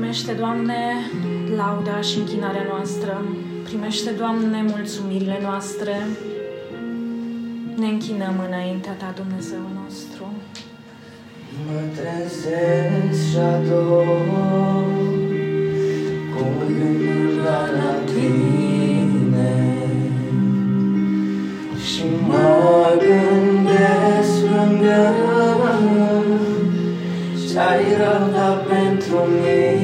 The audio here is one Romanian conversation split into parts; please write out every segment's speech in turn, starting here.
Primește, Doamne, lauda și închinarea noastră. Primește, Doamne, mulțumirile noastre. Ne închinăm înaintea Ta, Dumnezeu nostru. Mă trezesc și ador Cu gândul la Tine Și mă gândesc lângă Ce-ai răbdat pentru mine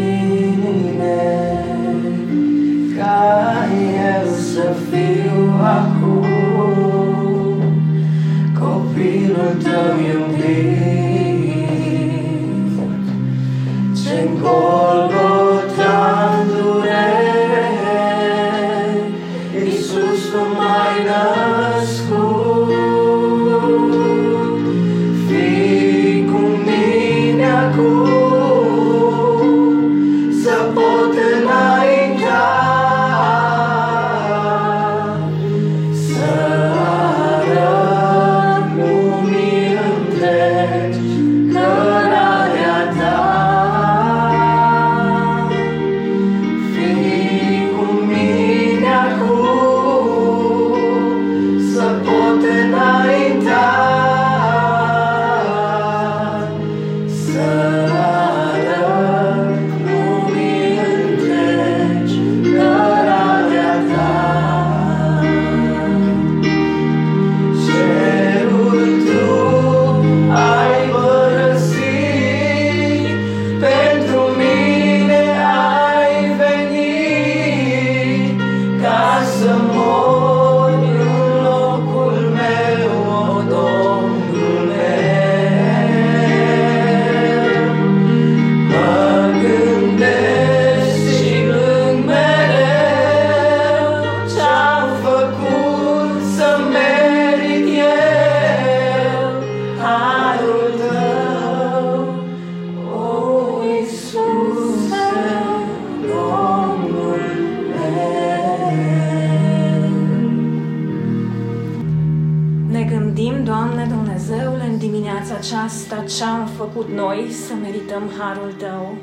dimineața aceasta ce am făcut noi să merităm harul Tău.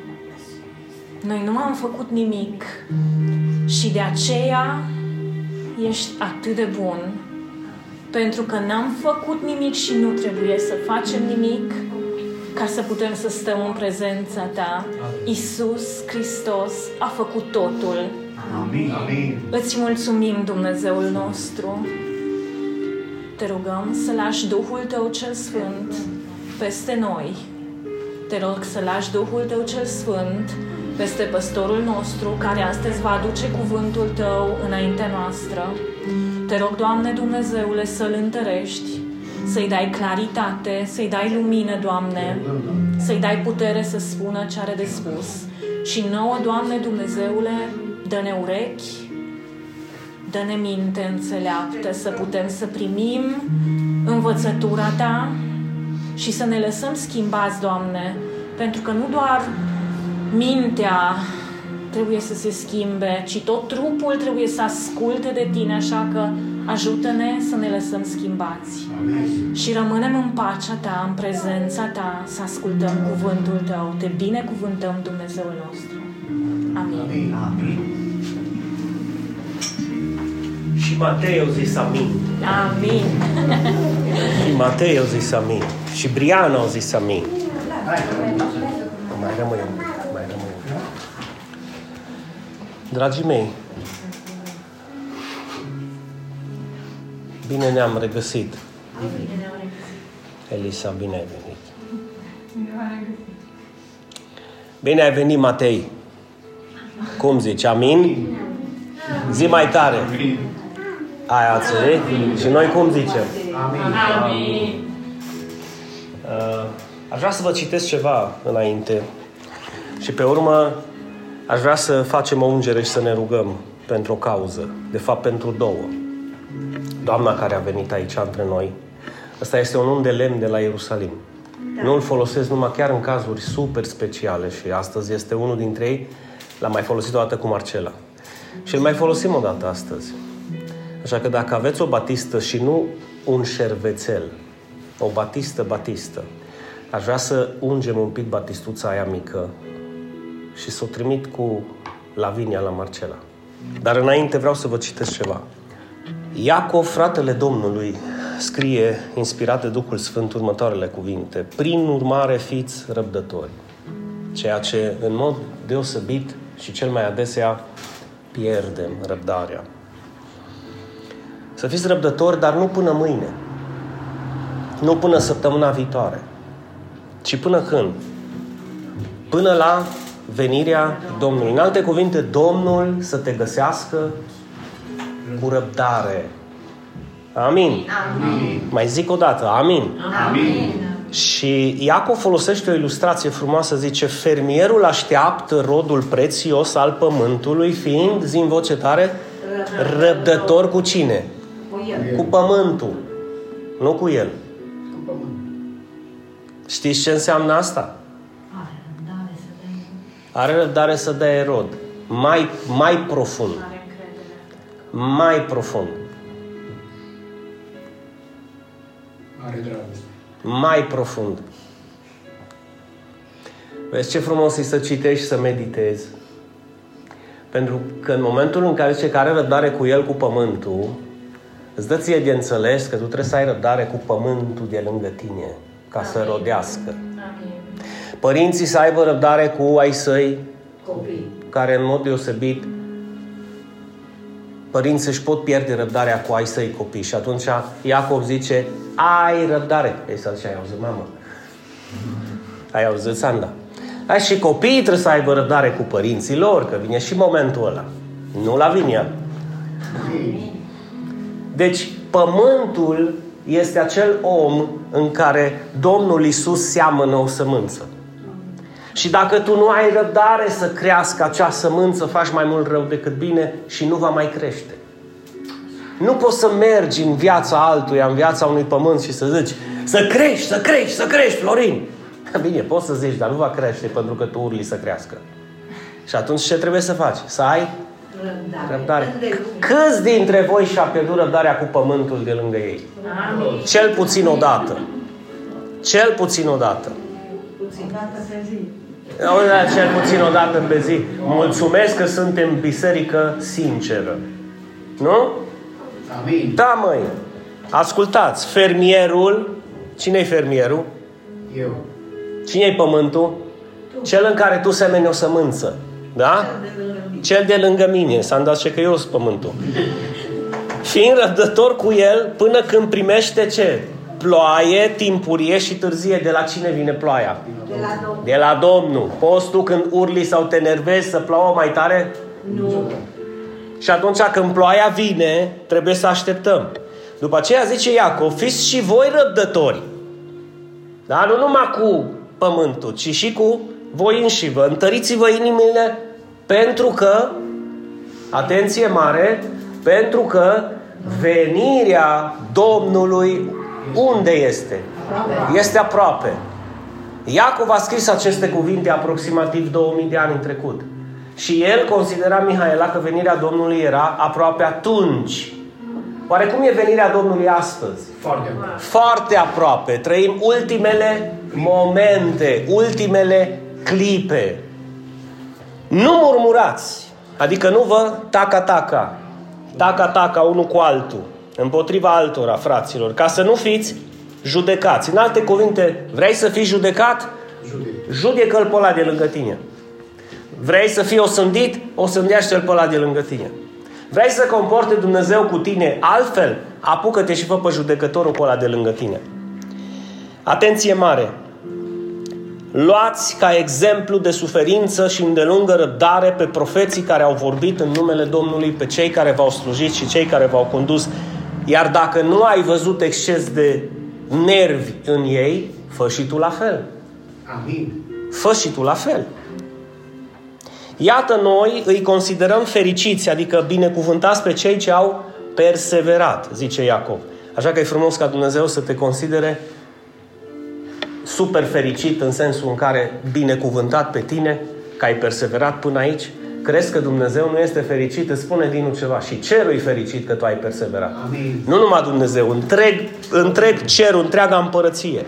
Noi nu am făcut nimic și de aceea ești atât de bun. Pentru că n-am făcut nimic și nu trebuie să facem nimic ca să putem să stăm în prezența Ta. Isus Hristos a făcut totul. Amin. Amin. Îți mulțumim, Dumnezeul nostru. Te rugăm să lași Duhul Tău cel Sfânt peste noi. Te rog să lași Duhul Tău cel Sfânt peste păstorul nostru care astăzi va aduce cuvântul Tău înaintea noastră. Te rog, Doamne Dumnezeule, să-L întărești, să-i dai claritate, să-i dai lumină, Doamne, să-i dai putere să spună ce are de spus. Și nouă, Doamne Dumnezeule, dă-ne urechi, dă-ne minte înțeleaptă să putem să primim învățătura Ta și să ne lăsăm schimbați, Doamne, pentru că nu doar mintea trebuie să se schimbe, ci tot trupul trebuie să asculte de Tine, așa că ajută-ne să ne lăsăm schimbați și rămânem în pacea Ta, în prezența Ta, să ascultăm cuvântul Tău. Te binecuvântăm, Dumnezeul nostru. Amin. Amin. Amin. Și Matei au zis amin. Amin. Și Matei au zis amin. Și Brian au zis amin. Mai rămânem. Mai rămânem. Dragii mei, bine ne-am regăsit. Elisa, bine ai venit. Bine ai venit, Matei. Cum zici, amin? Zi mai tare. Aia ați zis? Și noi cum zicem? Amin. Uh, aș vrea să vă citesc ceva înainte și pe urmă aș vrea să facem o ungere și să ne rugăm pentru o cauză, de fapt pentru două. Doamna care a venit aici între noi, ăsta este un un de lemn de la Ierusalim. Da. Nu îl folosesc numai chiar în cazuri super speciale și astăzi este unul dintre ei, l-am mai folosit o dată cu Marcela. Și îl mai folosim o dată astăzi. Așa că dacă aveți o batistă și nu un șervețel, o batistă, batistă, aș vrea să ungem un pic batistuța aia mică și să o trimit cu Lavinia la Marcela. Dar înainte vreau să vă citesc ceva. Iacov, fratele Domnului, scrie, inspirat de Duhul Sfânt, următoarele cuvinte. Prin urmare, fiți răbdători. Ceea ce, în mod deosebit și cel mai adesea, pierdem răbdarea. Să fiți răbdători, dar nu până mâine. Nu până săptămâna viitoare. Ci până când? Până la venirea Domnului. În alte cuvinte, Domnul să te găsească cu răbdare. Amin. Amin. Mai zic o dată, amin. Amin. Și Iacov folosește o ilustrație frumoasă, zice, fermierul așteaptă rodul prețios al pământului, fiind, zi în voce tare, răbdător cu cine? Cu el. Cu pământul, nu cu el. Cu pământ. Știți ce înseamnă asta? Are răbdare să dai. Are răbdare să dea rod. Mai, mai profund. Are încredere. Mai profund. Are dragoste. Mai profund. Vezi ce frumos e să citești și să meditezi. Pentru că în momentul în care zice că are răbdare cu el, cu pământul, îți dă ție de înțeles că tu trebuie să ai răbdare cu pământul de lângă tine, ca să rodească. Amin. Părinții să aibă răbdare cu ai săi, Copii. care în mod deosebit părinții își pot pierde răbdarea cu ai săi copii și atunci Iacov zice ai răbdare. Ei să zice, ai auzit mamă? Ai auzit Sanda? Ai și copiii trebuie să aibă răbdare cu părinții lor, că vine și momentul ăla. Nu la vinia. Deci, pământul este acel om în care Domnul Isus seamănă o sămânță. Și dacă tu nu ai răbdare să crească acea sămânță, faci mai mult rău decât bine și nu va mai crește. Nu poți să mergi în viața altuia, în viața unui pământ și să zici să crești, să crești, să crești, Florin. Bine, poți să zici, dar nu va crește pentru că tu urli să crească. Și atunci ce trebuie să faci? Să ai Răbdare. răbdare. Îndelungă. Câți dintre voi și-a pierdut răbdarea cu pământul de lângă ei? Amin. Cel puțin o dată. Cel puțin o dată. Puțin. Dată pe zi. Auzi, da, cel puțin o dată pe zi. Mulțumesc că suntem biserică sinceră. Nu? Amin. Da, măi. Ascultați, fermierul, cine-i fermierul? Eu. Cine-i pământul? Cel în care tu semeni o sămânță. Da? Cel de lângă mine. S-a dat că eu sunt pământul. Fiind răbdător cu el până când primește ce? Ploaie, timpurie și târzie. De la cine vine ploaia? De la Domnul. De la Domnul. Poți tu când urli sau te nervezi să plouă mai tare? Nu. Și atunci când ploaia vine, trebuie să așteptăm. După aceea zice Iacov, fiți și voi răbdători. Da? Nu numai cu pământul, ci și cu voi înșivă. Întăriți-vă inimile pentru că, atenție mare, pentru că venirea Domnului unde este? Aproape. Este aproape. Iacov a scris aceste cuvinte aproximativ 2000 de ani în trecut. Și el considera, Mihaela, că venirea Domnului era aproape atunci. Oare cum e venirea Domnului astăzi? Foarte bun. Foarte aproape. Trăim ultimele momente, ultimele clipe. Nu murmurați, adică nu vă taca-taca, taca-taca unul cu altul, împotriva altora, fraților, ca să nu fiți judecați. În alte cuvinte, vrei să fii judecat? Judec. Judecă-l pe ăla de lângă tine. Vrei să fii osândit? Osândește-l pe ăla de lângă tine. Vrei să comporte Dumnezeu cu tine altfel? Apucă-te și fă pe judecătorul pe ăla de lângă tine. Atenție mare! Luați ca exemplu de suferință și îndelungă răbdare pe profeții care au vorbit în numele Domnului, pe cei care v-au slujit și cei care v-au condus. Iar dacă nu ai văzut exces de nervi în ei, fă și tu la fel. Amin. Fă și tu la fel. Iată noi îi considerăm fericiți, adică binecuvântați pe cei ce au perseverat, zice Iacov. Așa că e frumos ca Dumnezeu să te considere super fericit în sensul în care binecuvântat pe tine, că ai perseverat până aici. Crezi că Dumnezeu nu este fericit? Îți spune din nou ceva. Și cerul e fericit că tu ai perseverat. Amin. Nu numai Dumnezeu, întreg, întreg cerul, întreaga împărăție.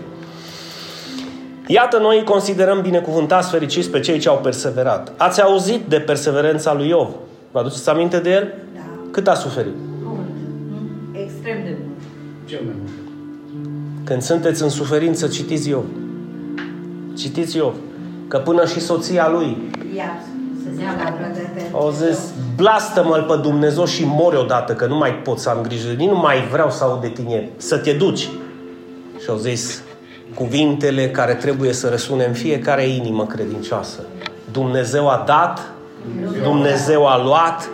Iată, noi îi considerăm binecuvântați, fericiți pe cei ce au perseverat. Ați auzit de perseverența lui Iov. Vă aduceți aminte de el? Da. Cât a suferit? Mult. Extrem de mult. Cel mai mult. Când sunteți în suferință, citiți Iov. Citiți Iov. Că până și soția lui Ia, să se ia la au zis, blastă-mă pe Dumnezeu și mori odată, că nu mai pot să am grijă de tine, nu mai vreau să aud de tine, să te duci. Și au zis cuvintele care trebuie să răsune în fiecare inimă credincioasă. Dumnezeu a dat, Dumnezeu a luat,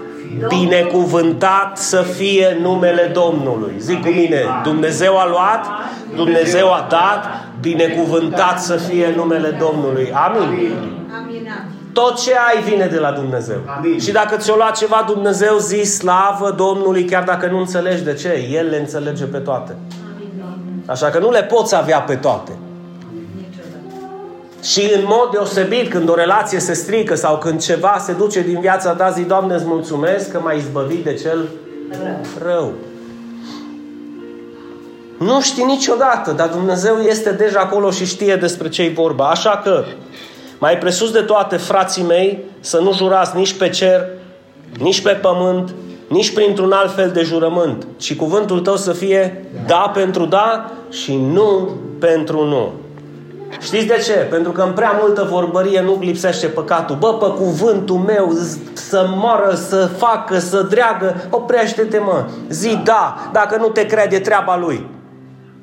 binecuvântat să fie numele Domnului. Zic cu mine, Dumnezeu a luat, Dumnezeu a dat, binecuvântat să fie numele Domnului. Amin. Aminat. Tot ce ai vine de la Dumnezeu. Amin. Și dacă ți-o lua ceva Dumnezeu, zi slavă Domnului, chiar dacă nu înțelegi de ce. El le înțelege pe toate. Așa că nu le poți avea pe toate. Niciodată. Și în mod deosebit, când o relație se strică sau când ceva se duce din viața ta, zi, Doamne, îți mulțumesc că m-ai izbăvit de cel Rău. rău. Nu știi niciodată, dar Dumnezeu este deja acolo și știe despre ce e vorba. Așa că, mai presus de toate, frații mei, să nu jurați nici pe cer, nici pe pământ, nici printr-un alt fel de jurământ, ci cuvântul tău să fie da pentru da și nu pentru nu. Știți de ce? Pentru că în prea multă vorbărie nu lipsește păcatul. Bă, pe cuvântul meu z- să moară, să facă, să dreagă, oprește-te mă. Zi da, dacă nu te crede, treaba lui.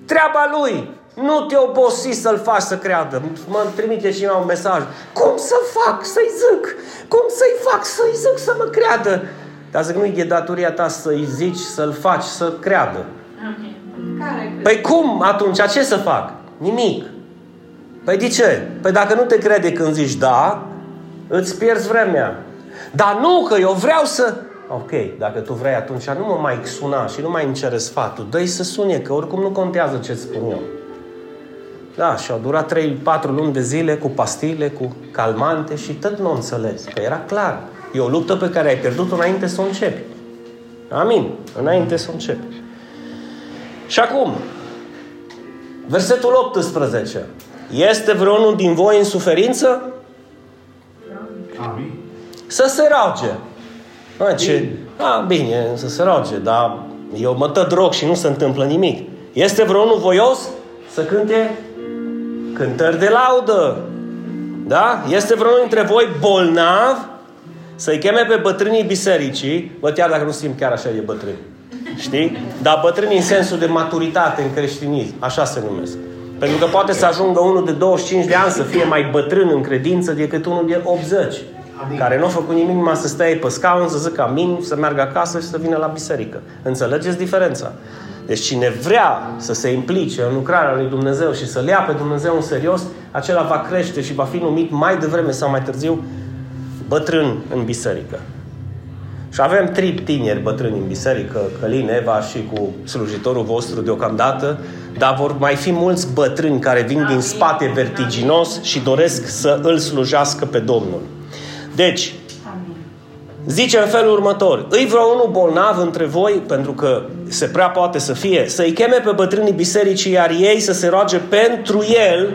Treaba lui. Nu te obosi să-l faci să creadă. Mă trimite cineva un mesaj. Cum să fac să-i zic? Cum să-i fac să-i zic să mă creadă? Dar zic, nu e datoria ta să-i zici, să-l faci să creadă. Care Păi cum atunci? Ce să fac? Nimic. Păi de ce? Păi dacă nu te crede când zici da, îți pierzi vremea. Dar nu, că eu vreau să... Ok, dacă tu vrei atunci nu mă mai suna și nu mai îmi cere sfatul. Dă-i să sune, că oricum nu contează ce spun eu. Da, și au durat 3-4 luni de zile cu pastile, cu calmante și tot nu înțeles. Că era clar. E o luptă pe care ai pierdut-o înainte să o începi. Amin. Înainte să o începi. Și acum, versetul 18. Este vreunul din voi în suferință? Amin. Să se roage. A, ce? A, bine, să se roage, dar eu mă tot rog și nu se întâmplă nimic. Este vreunul voios să cânte cântări de laudă? Da? Este vreunul dintre voi bolnav să-i cheme pe bătrânii bisericii, bă, chiar dacă nu simt chiar așa de bătrâni. Știi? Dar bătrâni în sensul de maturitate în creștinism, așa se numesc. Pentru că poate să ajungă unul de 25 de ani să fie mai bătrân în credință decât unul de 80. Amin. Care nu a făcut nimic numai să stea pe scaun, să zică amin, să meargă acasă și să vină la biserică. Înțelegeți diferența? Deci cine vrea să se implice în lucrarea lui Dumnezeu și să-L ia pe Dumnezeu în serios, acela va crește și va fi numit mai devreme sau mai târziu bătrân în biserică. Și avem trei tineri bătrâni în biserică, Călin, Eva și cu slujitorul vostru deocamdată, dar vor mai fi mulți bătrâni care vin din spate vertiginos și doresc să îl slujească pe Domnul. Deci, zice în felul următor, îi vreo unul bolnav între voi, pentru că se prea poate să fie, să-i cheme pe bătrânii bisericii, iar ei să se roage pentru el,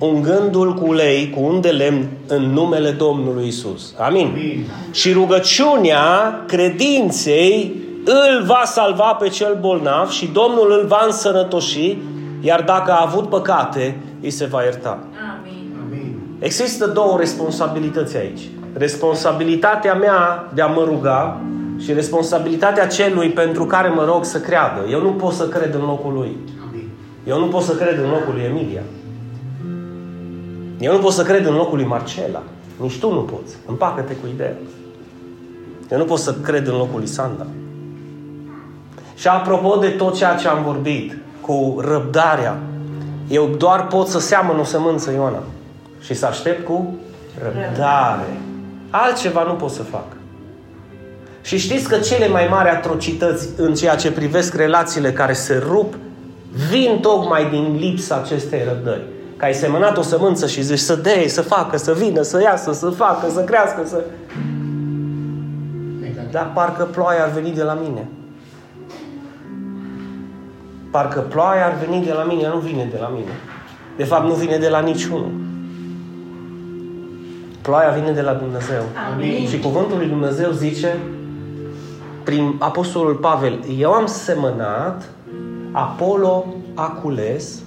ungându-l cu ulei, cu un de lemn, în numele Domnului Isus. Amin. Amin. Și rugăciunea credinței îl va salva pe cel bolnav și Domnul îl va însănătoși, iar dacă a avut păcate, îi se va ierta. Amin. Amin. Există două responsabilități aici. Responsabilitatea mea de a mă ruga și responsabilitatea celui pentru care mă rog să creadă. Eu nu pot să cred în locul lui. Amin. Eu nu pot să cred în locul lui Emilia. Eu nu pot să cred în locul lui Marcela. Nici tu nu poți. Împacă-te cu ideea. Eu nu pot să cred în locul lui Sanda. Și apropo de tot ceea ce am vorbit, cu răbdarea, eu doar pot să seamăn o sămânță, Ioana, și să aștept cu răbdare. Altceva nu pot să fac. Și știți că cele mai mari atrocități în ceea ce privesc relațiile care se rup vin tocmai din lipsa acestei răbdări. Că ai semănat o sămânță și zici să dea, să facă, să vină, să iasă, să facă, să crească, să... Exact. Dar parcă ploaia ar veni de la mine. Parcă ploaia ar veni de la mine, ea nu vine de la mine. De fapt, nu vine de la niciunul. Ploaia vine de la Dumnezeu. Amin. Și cuvântul lui Dumnezeu zice, prin Apostolul Pavel, eu am semănat, Apollo a cules,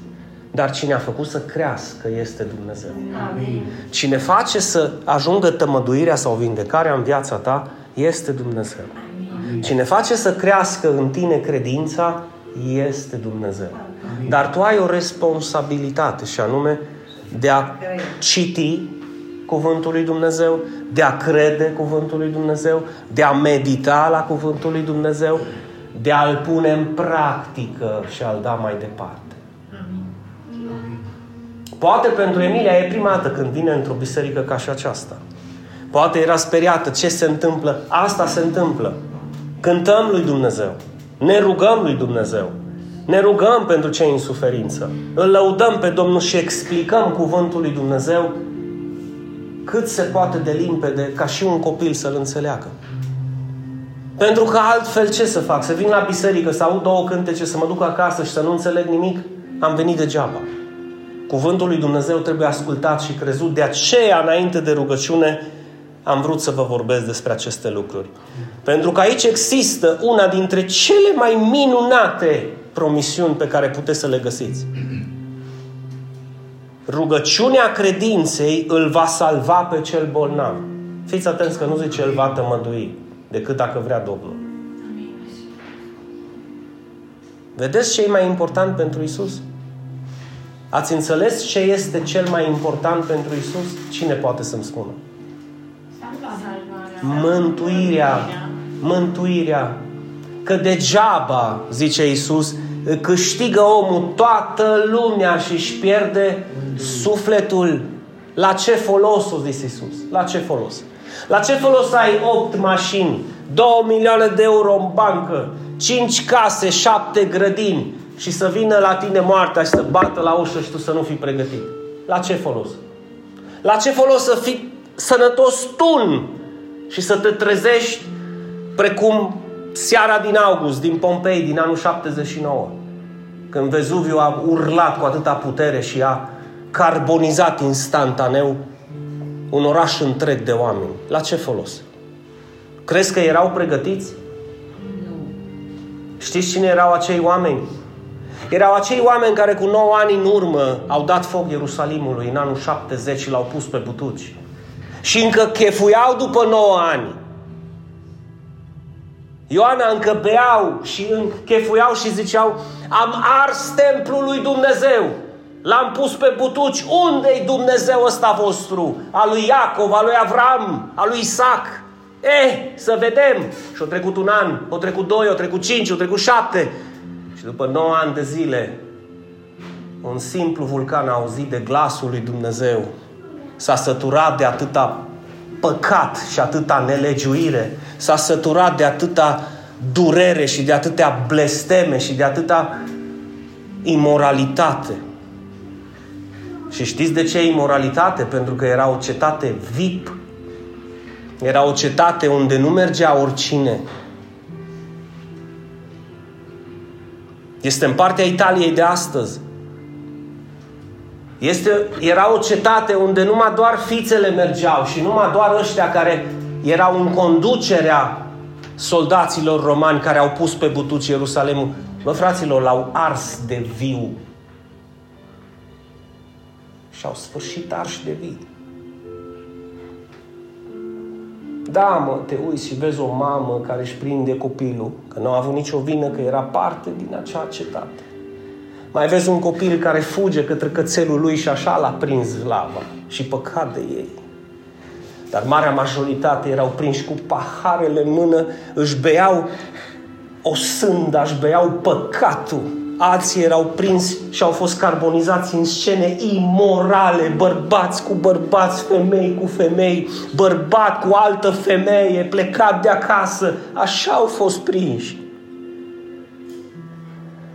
dar cine a făcut să crească este Dumnezeu. Amin. Cine face să ajungă tămăduirea sau vindecarea în viața ta este Dumnezeu. Cine face să crească în tine credința este Dumnezeu. Dar tu ai o responsabilitate și anume de a citi cuvântul lui Dumnezeu, de a crede cuvântul lui Dumnezeu, de a medita la cuvântul lui Dumnezeu, de a-l pune în practică și a-l da mai departe. Poate pentru Emilia e prima dată când vine într-o biserică ca și aceasta. Poate era speriată. Ce se întâmplă? Asta se întâmplă. Cântăm lui Dumnezeu. Ne rugăm lui Dumnezeu. Ne rugăm pentru cei în suferință. Îl lăudăm pe Domnul și explicăm cuvântul lui Dumnezeu cât se poate de limpede ca și un copil să-l înțeleagă. Pentru că altfel ce să fac? Să vin la biserică, să aud două cântece, să mă duc acasă și să nu înțeleg nimic? Am venit degeaba. Cuvântul lui Dumnezeu trebuie ascultat și crezut. De aceea, înainte de rugăciune, am vrut să vă vorbesc despre aceste lucruri. Pentru că aici există una dintre cele mai minunate promisiuni pe care puteți să le găsiți. Rugăciunea credinței îl va salva pe cel bolnav. Fiți atenți că nu zice îl va tămădui, decât dacă vrea Domnul. Vedeți ce e mai important pentru Isus? Ați înțeles ce este cel mai important pentru Isus? Cine poate să-mi spună? Mântuirea. Mântuirea. Că degeaba, zice Isus, câștigă omul toată lumea și își pierde sufletul. La ce folos, o zis Isus? La ce folos? La ce folos ai 8 mașini, 2 milioane de euro în bancă, 5 case, 7 grădini și să vină la tine moartea și să bată la ușă și tu să nu fii pregătit? La ce folos? La ce folos să fii sănătos tun și să te trezești precum seara din august, din Pompei, din anul 79, când Vezuviu a urlat cu atâta putere și a carbonizat instantaneu un oraș întreg de oameni. La ce folos? Crezi că erau pregătiți? Știți cine erau acei oameni? Erau acei oameni care cu 9 ani în urmă au dat foc Ierusalimului în anul 70 și l-au pus pe butuci. Și încă chefuiau după 9 ani. Ioana încă beau și chefuiau și ziceau Am ars templul lui Dumnezeu. L-am pus pe butuci. Unde-i Dumnezeu ăsta vostru? A lui Iacov, a lui Avram, a lui Isaac. Eh, să vedem. Și au trecut un an, au trecut doi, au trecut cinci, au trecut șapte. Și după 9 ani de zile, un simplu vulcan a auzit de glasul lui Dumnezeu. S-a săturat de atâta păcat și atâta nelegiuire. S-a săturat de atâta durere și de atâtea blesteme și de atâta imoralitate. Și știți de ce imoralitate? Pentru că era o cetate VIP. Era o cetate unde nu mergea oricine. Este în partea Italiei de astăzi. Este, era o cetate unde numai doar fițele mergeau și numai doar ăștia care erau în conducerea soldaților romani care au pus pe butuci Ierusalemul. Bă, fraților, l-au ars de viu. Și au sfârșit arși de vii. Da, mă, te uiți și vezi o mamă care își prinde copilul, că nu a avut nicio vină, că era parte din acea cetate. Mai vezi un copil care fuge către cățelul lui și așa l-a prins lava și păcat de ei. Dar marea majoritate erau prinși cu paharele în mână, își beau o sânda, își beau păcatul. Alții erau prins și au fost carbonizați în scene imorale, bărbați cu bărbați, femei cu femei, bărbat cu altă femeie, plecat de acasă. Așa au fost prinși.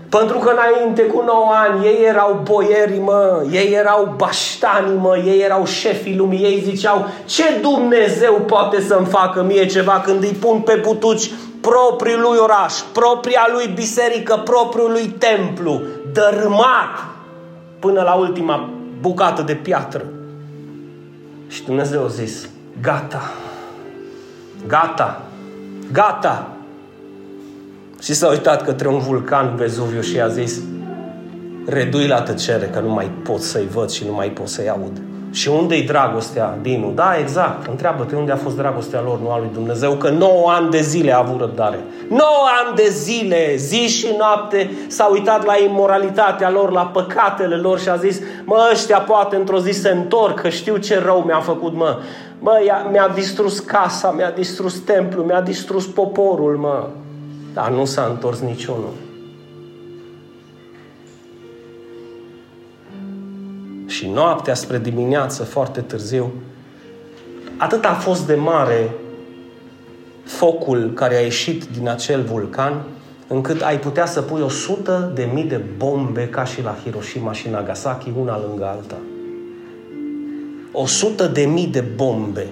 Pentru că înainte cu 9 ani ei erau boieri, mă, ei erau baștani, mă, ei erau șefii lumii, ei ziceau ce Dumnezeu poate să-mi facă mie ceva când îi pun pe butuci propriul lui oraș, propria lui biserică, propriul lui templu, dărâmat. până la ultima bucată de piatră. Și Dumnezeu a zis, gata, gata, gata. Și s-a uitat către un vulcan Vezuviu și a zis, redui la tăcere, că nu mai pot să-i văd și nu mai pot să-i aud. Și unde-i dragostea, Dinu? Da, exact. Întreabă-te unde a fost dragostea lor, nu a lui Dumnezeu, că 9 ani de zile a avut răbdare. 9 ani de zile, zi și noapte, s-a uitat la imoralitatea lor, la păcatele lor și a zis, mă, ăștia poate într-o zi se întorc, că știu ce rău mi-a făcut, mă. Mă, mi-a distrus casa, mi-a distrus templul, mi-a distrus poporul, mă. Dar nu s-a întors niciunul. și noaptea spre dimineață, foarte târziu, atât a fost de mare focul care a ieșit din acel vulcan, încât ai putea să pui o sută de mii de bombe ca și la Hiroshima și Nagasaki, una lângă alta. O sută de mii de bombe.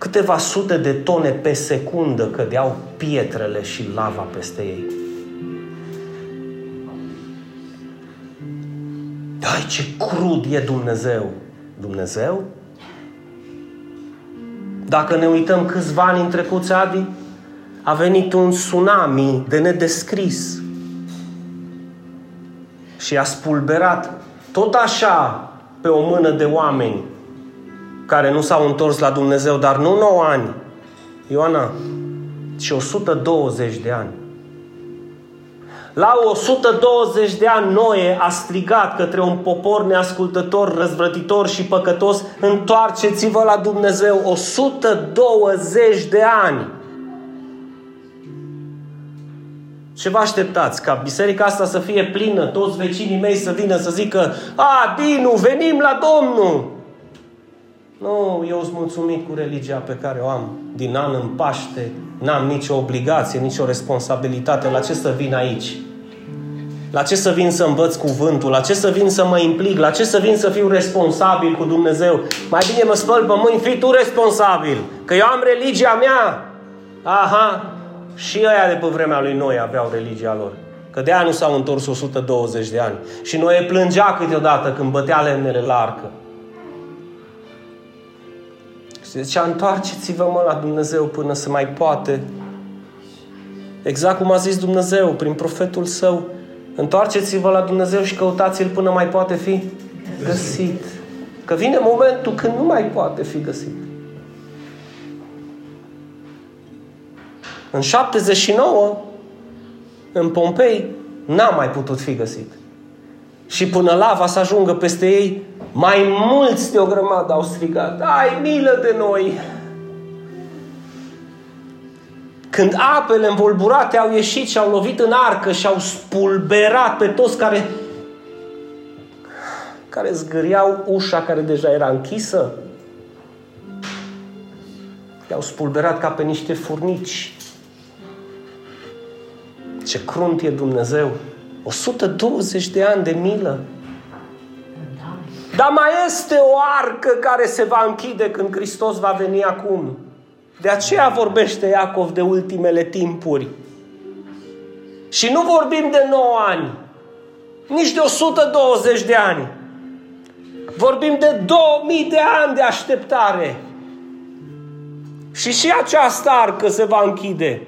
Câteva sute de tone pe secundă cădeau pietrele și lava peste ei. Ai, ce crud e Dumnezeu! Dumnezeu? Dacă ne uităm câțiva ani în trecut, Adi, a venit un tsunami de nedescris și a spulberat tot așa pe o mână de oameni care nu s-au întors la Dumnezeu, dar nu 9 ani, Ioana, ci 120 de ani. La 120 de ani Noe a strigat către un popor neascultător, răzvrătitor și păcătos, întoarceți-vă la Dumnezeu 120 de ani. Ce vă așteptați? Ca biserica asta să fie plină, toți vecinii mei să vină să zică A, Dinu, venim la Domnul! Nu, eu sunt mulțumit cu religia pe care o am din an în Paște. N-am nicio obligație, nicio responsabilitate. La ce să vin aici? La ce să vin să învăț cuvântul? La ce să vin să mă implic? La ce să vin să fiu responsabil cu Dumnezeu? Mai bine mă spăl pe mâini, fii tu responsabil. Că eu am religia mea. Aha. Și ăia de pe vremea lui noi aveau religia lor. Că de aia nu s-au întors 120 de ani. Și noi plângea câteodată când bătea lemnele la arcă. Și zicea, întoarceți-vă mă la Dumnezeu până să mai poate. Exact cum a zis Dumnezeu prin profetul său, întoarceți-vă la Dumnezeu și căutați-L până mai poate fi găsit. Că vine momentul când nu mai poate fi găsit. În 79, în Pompei, n-a mai putut fi găsit. Și până lava să ajungă peste ei, mai mulți de o grămadă au strigat, ai milă de noi! Când apele învolburate au ieșit și au lovit în arcă și au spulberat pe toți care care zgâriau ușa care deja era închisă, i-au spulberat ca pe niște furnici. Ce crunt e Dumnezeu! 120 de ani de milă. Dar mai este o arcă care se va închide când Hristos va veni acum. De aceea vorbește Iacov de ultimele timpuri. Și nu vorbim de 9 ani, nici de 120 de ani. Vorbim de 2000 de ani de așteptare. Și și această arcă se va închide.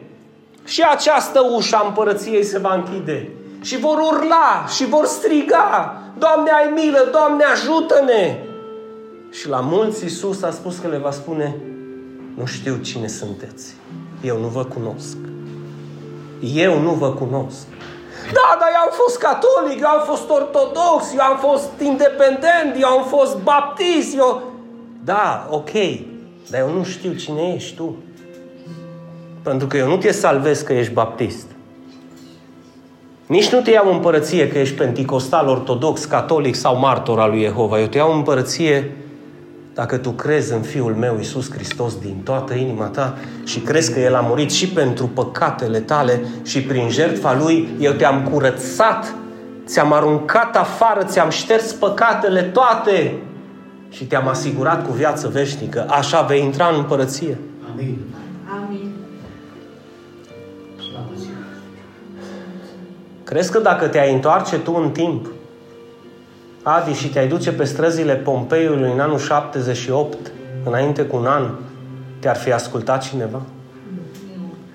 Și această ușă a împărăției se va închide. Și vor urla și vor striga, Doamne ai milă, Doamne ajută-ne! Și la mulți Iisus a spus că le va spune, nu știu cine sunteți. Eu nu vă cunosc. Eu nu vă cunosc. Da, dar eu am fost catolic, eu am fost ortodox, eu am fost independent, eu am fost baptist, eu... Da, ok, dar eu nu știu cine ești tu. Pentru că eu nu te salvez că ești baptist. Nici nu te iau în împărăție că ești penticostal, ortodox, catolic sau martor al lui Jehova. Eu te iau în împărăție dacă tu crezi în Fiul meu, Iisus Hristos, din toată inima ta și crezi că El a murit și pentru păcatele tale și prin jertfa Lui, eu te-am curățat, ți-am aruncat afară, ți-am șters păcatele toate și te-am asigurat cu viață veșnică. Așa vei intra în împărăție. Amin. Crezi că dacă te-ai întoarce tu în timp, Adi, și te-ai duce pe străzile Pompeiului în anul 78, înainte cu un an, te-ar fi ascultat cineva?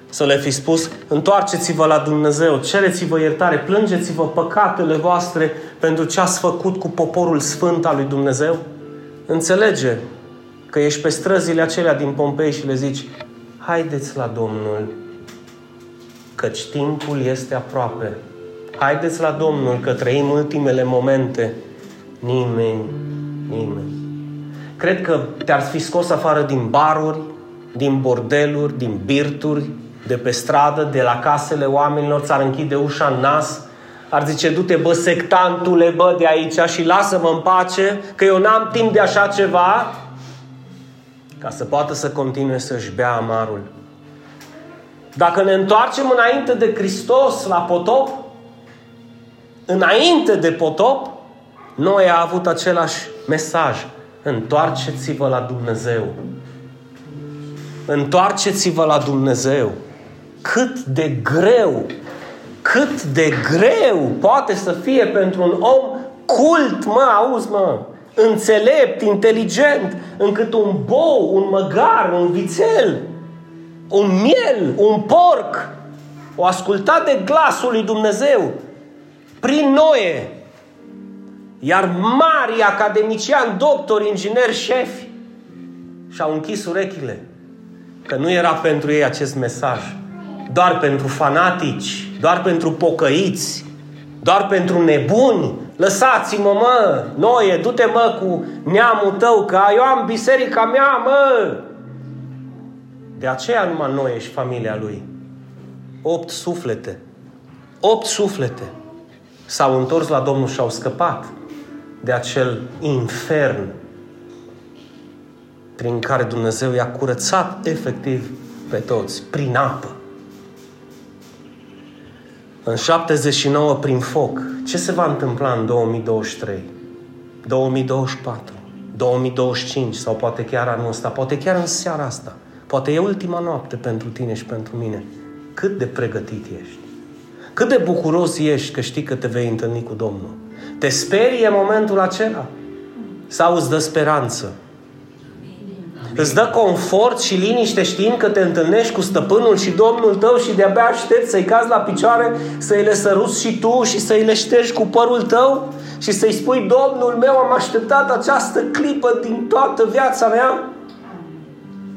Să le fi spus, întoarceți-vă la Dumnezeu, cereți-vă iertare, plângeți-vă păcatele voastre pentru ce ați făcut cu poporul sfânt al lui Dumnezeu? Înțelege că ești pe străzile acelea din Pompei și le zici, haideți la Domnul, căci timpul este aproape. Haideți la Domnul că trăim ultimele momente. Nimeni, nimeni. Cred că te-ar fi scos afară din baruri, din bordeluri, din birturi, de pe stradă, de la casele oamenilor, ți-ar închide ușa în nas, ar zice, du-te bă sectantule bă de aici și lasă-mă în pace, că eu n-am timp de așa ceva, ca să poată să continue să-și bea amarul. Dacă ne întoarcem înainte de Hristos la potop, înainte de potop, noi a avut același mesaj. Întoarceți-vă la Dumnezeu. Întoarceți-vă la Dumnezeu. Cât de greu, cât de greu poate să fie pentru un om cult, mă, auzi, mă, înțelept, inteligent, încât un bou, un măgar, un vițel, un miel, un porc, o ascultat de glasul lui Dumnezeu prin Noe, iar mari academiciani, doctori, ingineri, șefi și-au închis urechile că nu era pentru ei acest mesaj. Doar pentru fanatici, doar pentru pocăiți, doar pentru nebuni. Lăsați-mă, mă, Noie, du-te, mă, cu neamul tău, că eu am biserica mea, mă. De aceea numai Noie și familia lui. Opt suflete. Opt suflete s-au întors la Domnul și au scăpat de acel infern prin care Dumnezeu i-a curățat efectiv pe toți, prin apă. În 79 prin foc. Ce se va întâmpla în 2023? 2024? 2025 sau poate chiar anul ăsta, poate chiar în seara asta. Poate e ultima noapte pentru tine și pentru mine. Cât de pregătit ești? Cât de bucuros ești că știi că te vei întâlni cu Domnul? Te sperie momentul acela? Sau îți dă speranță? Îți dă confort și liniște știind că te întâlnești cu stăpânul și Domnul tău și de-abia aștepți să-i cazi la picioare, să-i le săruți și tu și să-i le ștergi cu părul tău și să-i spui, Domnul meu, am așteptat această clipă din toată viața mea?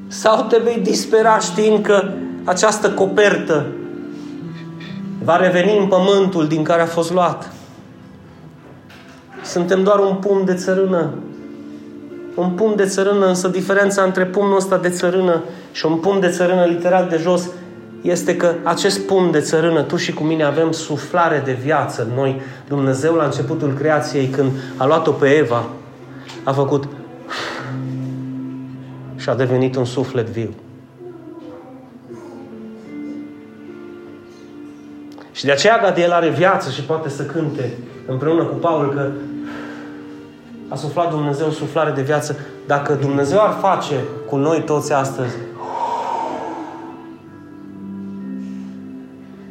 Sau te vei dispera știind că această copertă va reveni în pământul din care a fost luat? Suntem doar un pumn de țărână. Un pumn de țărână, însă diferența între pumnul ăsta de țărână și un pumn de țărână literal de jos este că acest pumn de țărână, tu și cu mine avem suflare de viață în noi. Dumnezeu la începutul creației, când a luat-o pe Eva, a făcut și a devenit un suflet viu. Și de aceea Gadiel are viață și poate să cânte împreună cu Paul că a suflat Dumnezeu suflare de viață. Dacă Dumnezeu ar face cu noi toți astăzi,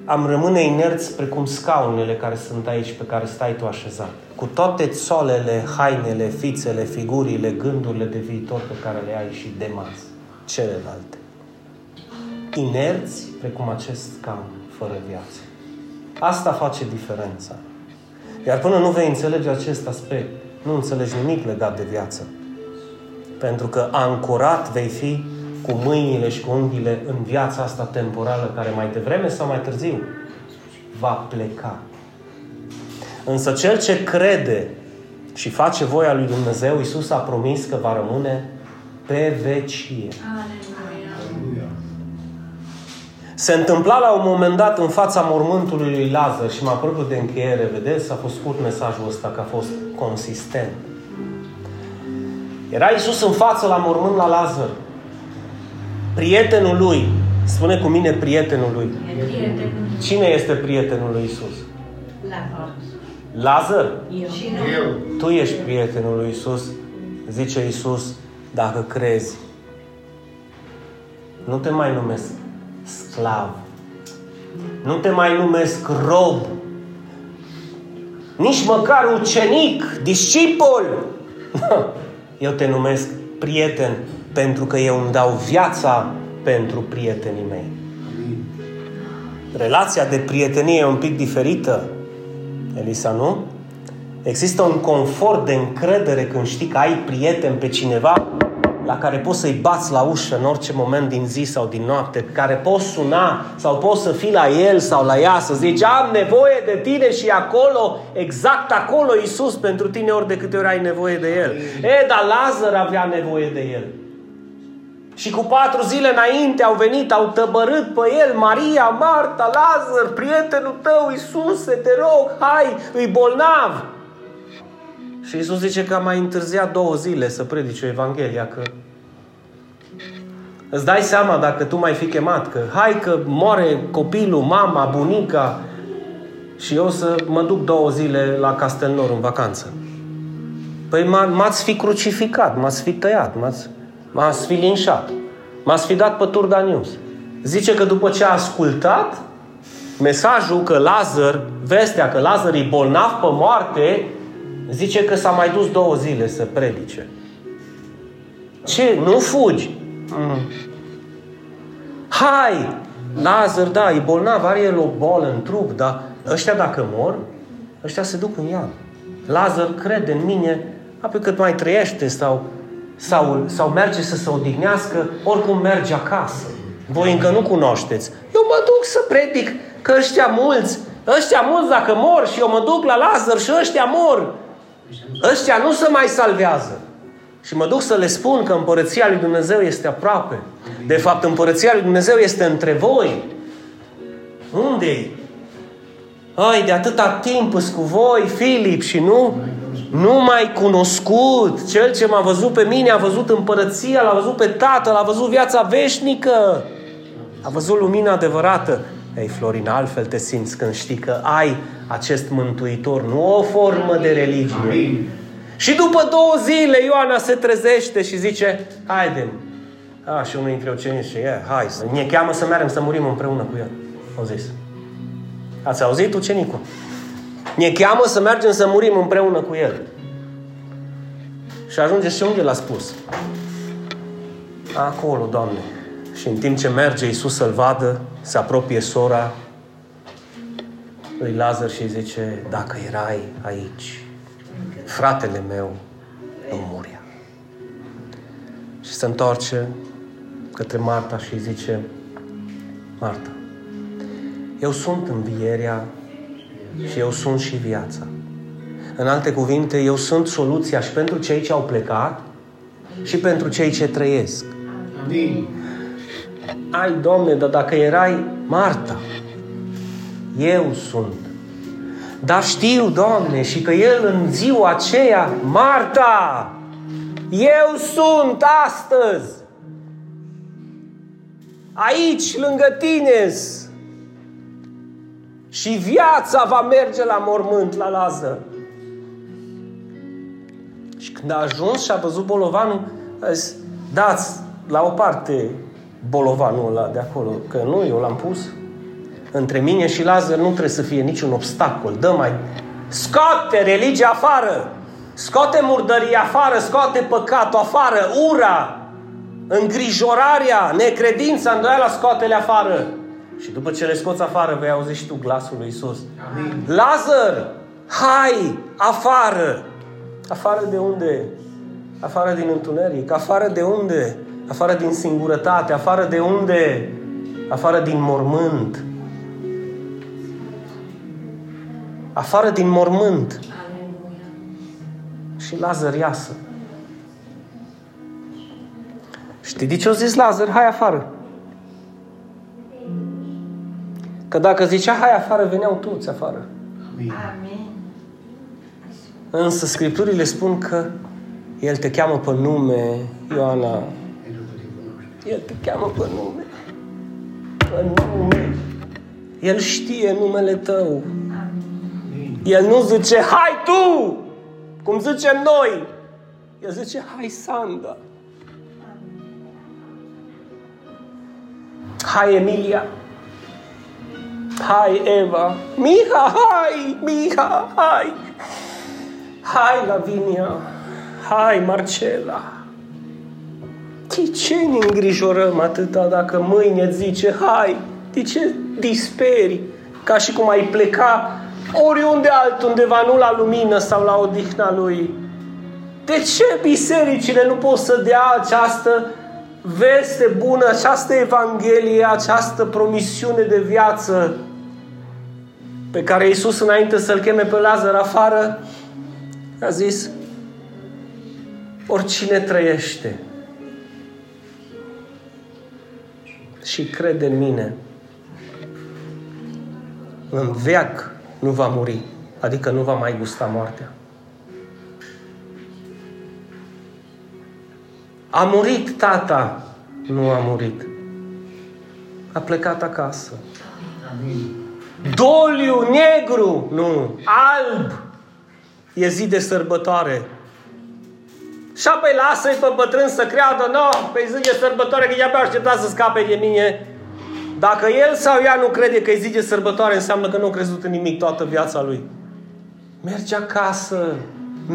am rămâne inerți precum scaunele care sunt aici, pe care stai tu așezat. Cu toate țolele, hainele, fițele, figurile, gândurile de viitor pe care le ai și demaz, celelalte. Inerți precum acest scaun, fără viață. Asta face diferența. Iar până nu vei înțelege acest aspect, nu înțelegi nimic legat de viață. Pentru că ancorat vei fi cu mâinile și cu unghiile în viața asta temporală care mai devreme sau mai târziu va pleca. Însă cel ce crede și face voia lui Dumnezeu, Iisus a promis că va rămâne pe vecie. Se întâmpla la un moment dat în fața mormântului lui Lazar și m-a părut de încheiere, vedeți, a fost scurt mesajul ăsta că a fost consistent. Era Iisus în față la mormânt la Lazar. Prietenul lui, spune cu mine prietenul lui. Cine este prietenul lui Iisus? Lazar. Lazar? Eu. Și Eu. Tu ești prietenul lui Iisus, zice Iisus, dacă crezi. Nu te mai numesc sclav. Nu te mai numesc rob, nici măcar ucenic, discipol. Eu te numesc prieten pentru că eu îmi dau viața pentru prietenii mei. Amin. Relația de prietenie e un pic diferită, Elisa, nu? Există un confort de încredere când știi că ai prieten pe cineva la care poți să-i bați la ușă în orice moment din zi sau din noapte, pe care poți suna sau poți să fii la el sau la ea, să zici am nevoie de tine și acolo, exact acolo Iisus pentru tine ori de câte ori ai nevoie de el. E, dar Lazar avea nevoie de el. Și cu patru zile înainte au venit, au tăbărât pe el, Maria, Marta, Lazar, prietenul tău, Iisuse, te rog, hai, îi bolnav. Și Iisus zice că a mai întârziat două zile să predice Evanghelia, că îți dai seama dacă tu mai fi chemat, că hai că moare copilul, mama, bunica și eu să mă duc două zile la Castelnor în vacanță. Păi m-ați fi crucificat, m-ați fi tăiat, m-ați, m-ați fi linșat, m-ați fi dat pe Turda News. Zice că după ce a ascultat mesajul că Lazar, vestea că Lazar e bolnav pe moarte, Zice că s-a mai dus două zile să predice. Ce? Nu fugi? Mm. Hai! Lazar, da, e bolnav, are el o bolă în trup, dar ăștia dacă mor, ăștia se duc în iad. Lazar crede în mine, apoi cât mai trăiește sau, sau, sau merge să se odihnească, oricum merge acasă. Voi încă nu cunoașteți. Eu mă duc să predic că ăștia mulți, ăștia mulți dacă mor și eu mă duc la Lazar și ăștia mor, Ăștia nu se mai salvează. Și mă duc să le spun că împărăția lui Dumnezeu este aproape. De fapt, împărăția lui Dumnezeu este între voi. Unde-i? Ai, de atâta timp cu voi, Filip, și nu? Nu mai cunoscut. Cel ce m-a văzut pe mine a văzut împărăția, l-a văzut pe Tatăl, a văzut viața veșnică. A văzut lumina adevărată. Ei, Florin, altfel te simți când știi că ai acest mântuitor, nu o formă de religie. Amin. Și după două zile Ioana se trezește și zice, haide A, și unul dintre ucenici și yeah, hai, ne cheamă să mergem să murim împreună cu el. Au zis. Ați auzit ucenicul? Ne cheamă să mergem să murim împreună cu el. Și ajunge și unde l-a spus? Acolo, Doamne. Și în timp ce merge Iisus să-l vadă, se apropie sora lui Lazar și zice, dacă erai aici, fratele meu nu muria. Și se întoarce către Marta și zice, Marta, eu sunt învierea și eu sunt și viața. În alte cuvinte, eu sunt soluția și pentru cei ce au plecat și pentru cei ce trăiesc. Amin. Ai, Domne, dar dacă erai Marta, eu sunt. Dar știu, Doamne, și că El în ziua aceea, Marta, eu sunt astăzi. Aici, lângă tine Și viața va merge la mormânt, la Lazar. Și când a ajuns și a văzut bolovanul, a zis, dați la o parte bolovanul ăla de acolo, că nu, eu l-am pus. Între mine și Lazar nu trebuie să fie niciun obstacol. Dă mai... Scoate religia afară! Scoate murdăria afară, scoate păcatul afară, ura, îngrijorarea, necredința, îndoiala, scoate-le afară. Și după ce le scoți afară, vei auzi și tu glasul lui Isus. Amin. Lazar, hai, afară! Afară de unde? Afară din întuneric. Afară de unde? Afară din singurătate. Afară de unde? Afară din mormânt. afară din mormânt. Și Lazar iasă. Știi de ce au zis Lazar? Hai afară. Că dacă zicea hai afară, veneau toți afară. Amin. Însă Scripturile spun că El te cheamă pe nume, Ioana. El te cheamă pe nume. Pe nume. El știe numele tău. El nu zice, hai tu, cum zicem noi. El zice, hai Sanda. Hai Emilia. Hai, Eva! Miha, hai! Miha, hai! Hai, Lavinia! Hai, Marcela! De ce ne îngrijorăm atâta dacă mâine îți zice hai? De ce disperi? Ca și cum ai pleca oriunde altundeva, nu la lumină sau la odihna lui. De ce bisericile nu pot să dea această veste bună, această evanghelie, această promisiune de viață pe care Iisus înainte să-l cheme pe Lazar afară, a zis, oricine trăiește și crede în mine, în veac nu va muri, adică nu va mai gusta moartea. A murit tata, nu a murit. A plecat acasă. Amin. Doliu, negru, nu, alb. E zi de sărbătoare. Și apoi lasă-i pe bătrân să creadă, nu, no, pe zi de sărbătoare, că ea pe aștepta să scape de mine. Dacă el sau ea nu crede că e zi de sărbătoare, înseamnă că nu a crezut în nimic toată viața lui. Merge acasă.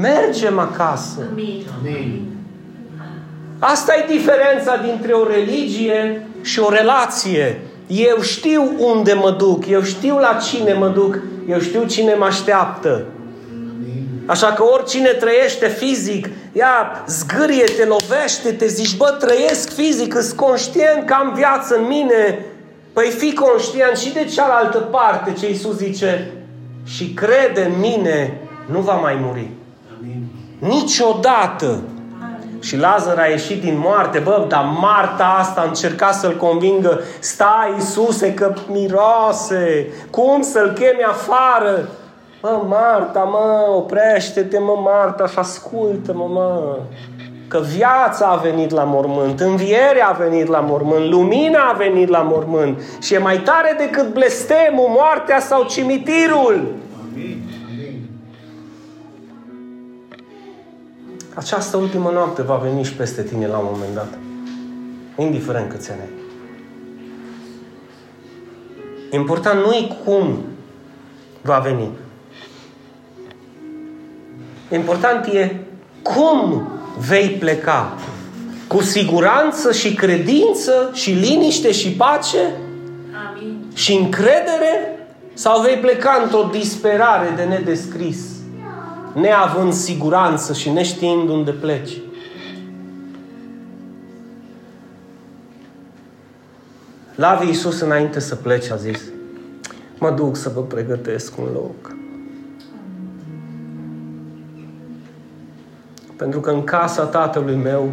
Mergem acasă. Amin. Asta e diferența dintre o religie și o relație. Eu știu unde mă duc, eu știu la cine mă duc, eu știu cine mă așteaptă. Amin. Așa că oricine trăiește fizic, ia, zgârie, te lovește, te zici, bă, trăiesc fizic, îs conștient că am viață în mine. Păi fi conștient și de cealaltă parte ce Iisus zice, și crede în mine, nu va mai muri. Amin. Niciodată. Și Lazar a ieșit din moarte, bă, dar Marta asta a încercat să-l convingă, stai Iisuse că miroase, cum să-l chemi afară? Mă, Marta, mă, oprește-te, mă, Marta, și ascultă-mă, mă. Că viața a venit la mormânt, învierea a venit la mormânt, lumina a venit la mormânt și e mai tare decât blestemul, moartea sau cimitirul. Amin. Amin. Această ultimă noapte va veni și peste tine la un moment dat. Indiferent câți ani ai. Important nu e cum va veni. Important e cum vei pleca. Cu siguranță și credință și liniște și pace Amin. și încredere sau vei pleca într-o disperare de nedescris, neavând siguranță și neștiind unde pleci. Lavi Iisus înainte să plece a zis, mă duc să vă pregătesc un loc. Pentru că în casa tatălui meu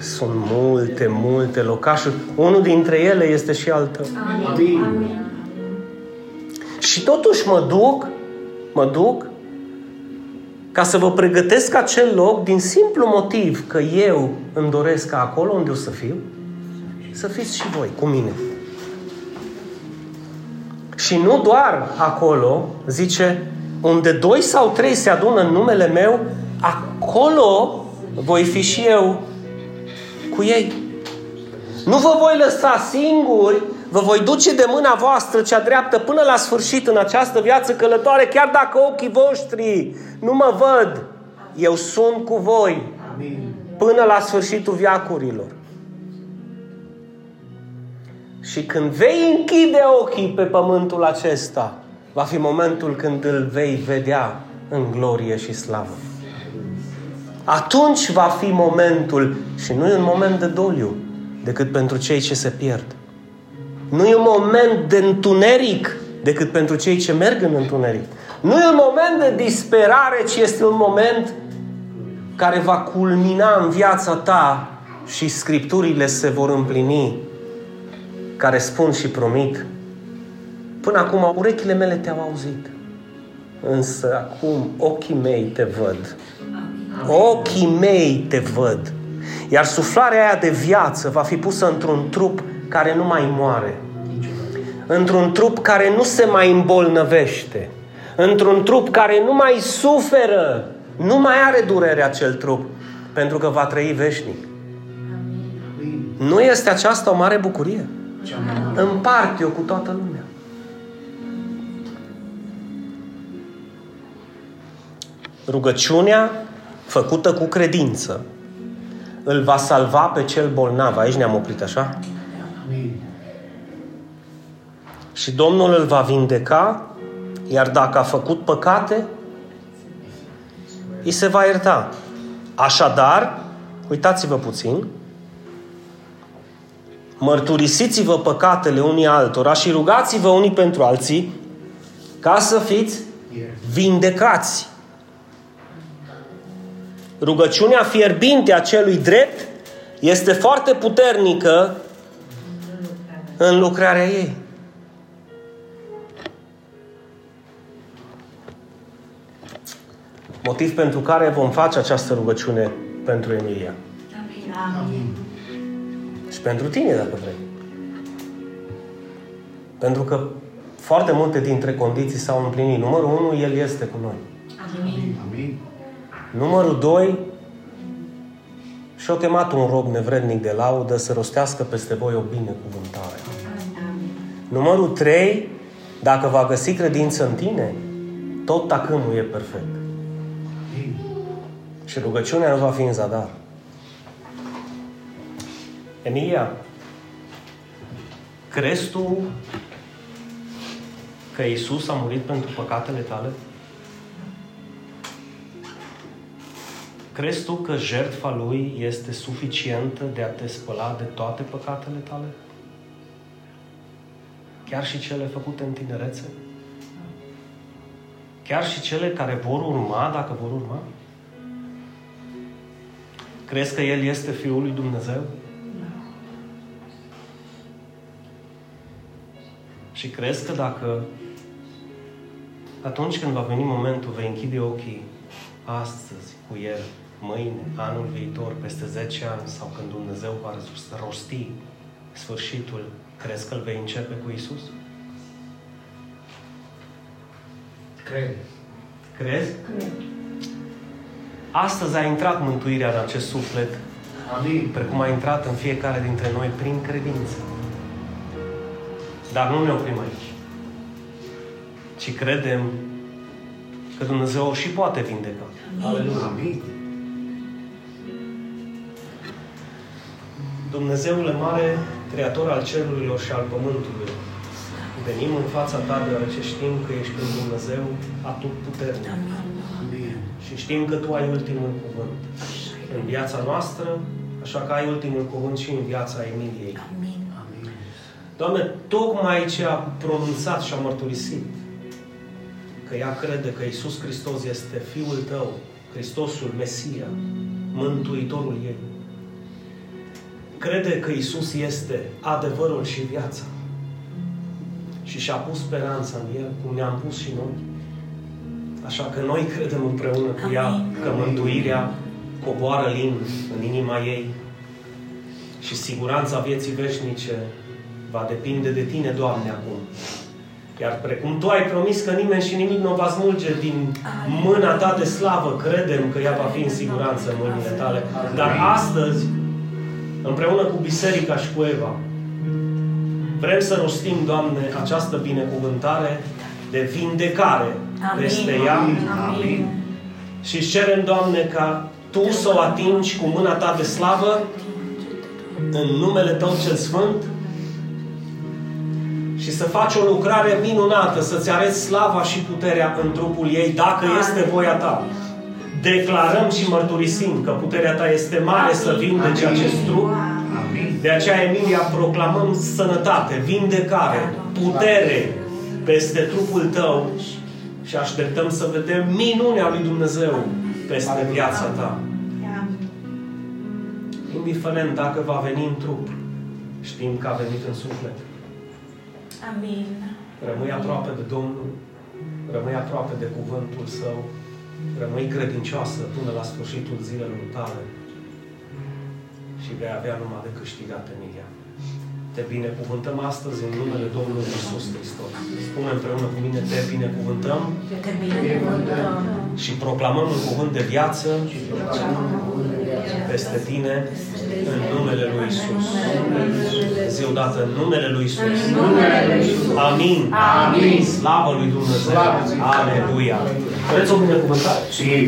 sunt multe, multe locașuri. Unul dintre ele este și al tău. Amin. Și totuși mă duc, mă duc ca să vă pregătesc acel loc din simplu motiv că eu îmi doresc ca acolo unde o să fiu, să fiți și voi cu mine. Și nu doar acolo, zice, unde doi sau trei se adună în numele meu, acolo voi fi și eu cu ei. Nu vă voi lăsa singuri, vă voi duce de mâna voastră cea dreaptă până la sfârșit în această viață călătoare, chiar dacă ochii voștri nu mă văd. Eu sunt cu voi Amin. până la sfârșitul viacurilor. Și când vei închide ochii pe pământul acesta, va fi momentul când îl vei vedea în glorie și slavă. Atunci va fi momentul, și nu e un moment de doliu, decât pentru cei ce se pierd. Nu e un moment de întuneric, decât pentru cei ce merg în întuneric. Nu e un moment de disperare, ci este un moment care va culmina în viața ta și scripturile se vor împlini, care spun și promit. Până acum urechile mele te-au auzit, însă acum ochii mei te văd. Ochii mei te văd. Iar suflarea aia de viață va fi pusă într-un trup care nu mai moare. Într-un trup care nu se mai îmbolnăvește. Într-un trup care nu mai suferă. Nu mai are durere acel trup. Pentru că va trăi veșnic. Nu este aceasta o mare bucurie? Împart eu cu toată lumea. Rugăciunea făcută cu credință îl va salva pe cel bolnav. Aici ne-am oprit, așa? Amin. Și Domnul îl va vindeca, iar dacă a făcut păcate, îi se va ierta. Așadar, uitați-vă puțin, mărturisiți-vă păcatele unii altora și rugați-vă unii pentru alții ca să fiți vindecați. Rugăciunea fierbinte a celui drept este foarte puternică în lucrarea ei. Motiv pentru care vom face această rugăciune pentru Emilia. Amin. Și pentru tine, dacă vrei. Pentru că foarte multe dintre condiții s-au împlinit. Numărul 1, El este cu noi. Amin. Amin. Numărul 2, și-a chemat un rob nevrednic de laudă să rostească peste voi o binecuvântare. Numărul 3, dacă va găsi credință în tine, tot tacâmul e perfect. Amin. Și rugăciunea nu va fi în zadar. Emilia, crezi tu că Isus a murit pentru păcatele tale? Crezi tu că jertfa Lui este suficientă de a te spăla de toate păcatele tale? Chiar și cele făcute în tinerețe? Chiar și cele care vor urma, dacă vor urma? Crezi că El este Fiul lui Dumnezeu? Și crezi că dacă atunci când va veni momentul, vei închide ochii astăzi cu El, mâine, anul viitor, peste 10 ani sau când Dumnezeu va rosti sfârșitul, crezi că îl vei începe cu Isus? Cred. Crezi? Astăzi a intrat mântuirea în acest suflet, Amin. precum a intrat în fiecare dintre noi prin credință. Dar nu ne oprim aici. Ci credem că Dumnezeu și poate vindeca. Aleluia. Amin. Dumnezeule mare, Creator al cerurilor și al pământului, venim în fața Ta deoarece știm că ești un Dumnezeu atotputernic. Amin. Și știm că Tu ai ultimul cuvânt în viața noastră, așa că ai ultimul cuvânt și în viața Emiliei. Amin. Doamne, tocmai ce a pronunțat și a mărturisit că ea crede că Isus Hristos este Fiul Tău, Hristosul, Mesia, Mântuitorul ei. Crede că Isus este adevărul și viața. Și și-a pus speranța în El, cum ne-am pus și noi. Așa că noi credem împreună cu ea că mântuirea coboară lin în inima ei și siguranța vieții veșnice va depinde de Tine, Doamne, acum. Iar precum Tu ai promis că nimeni și nimic nu o va smulge din mâna Ta de slavă, credem că ea va fi în siguranță în mâinile Tale. Dar astăzi, împreună cu Biserica și cu Eva, vrem să rostim, Doamne, această binecuvântare de vindecare Amin. peste ea. Amin. Și cerem, Doamne, ca Tu să o atingi cu mâna Ta de slavă în numele Tău cel Sfânt și să faci o lucrare minunată, să-ți arăți slava și puterea în trupul ei, dacă este voia Ta. Declarăm și mărturisim că puterea Ta este mare să vindece acest trup. Amin. De aceea, Emilia, proclamăm sănătate, vindecare, putere peste trupul Tău și așteptăm să vedem minunea lui Dumnezeu peste viața Ta. Indiferent dacă va veni în trup, știm că a venit în suflet. Amin. Rămâi aproape de Domnul, rămâi aproape de cuvântul Său, rămâi credincioasă până la sfârșitul zilelor tale și vei avea numai de câștigat, Emilia. Te binecuvântăm astăzi în numele Domnului Iisus Hristos. Spune împreună cu mine, te binecuvântăm Te binecuvântăm. și proclamăm un cuvânt de viață, peste tine în numele Lui Isus. Zi odată în numele Lui Isus. Amin. Amin. Slavă Lui Dumnezeu. Aleluia. Vreți o binecuvântare? Sí.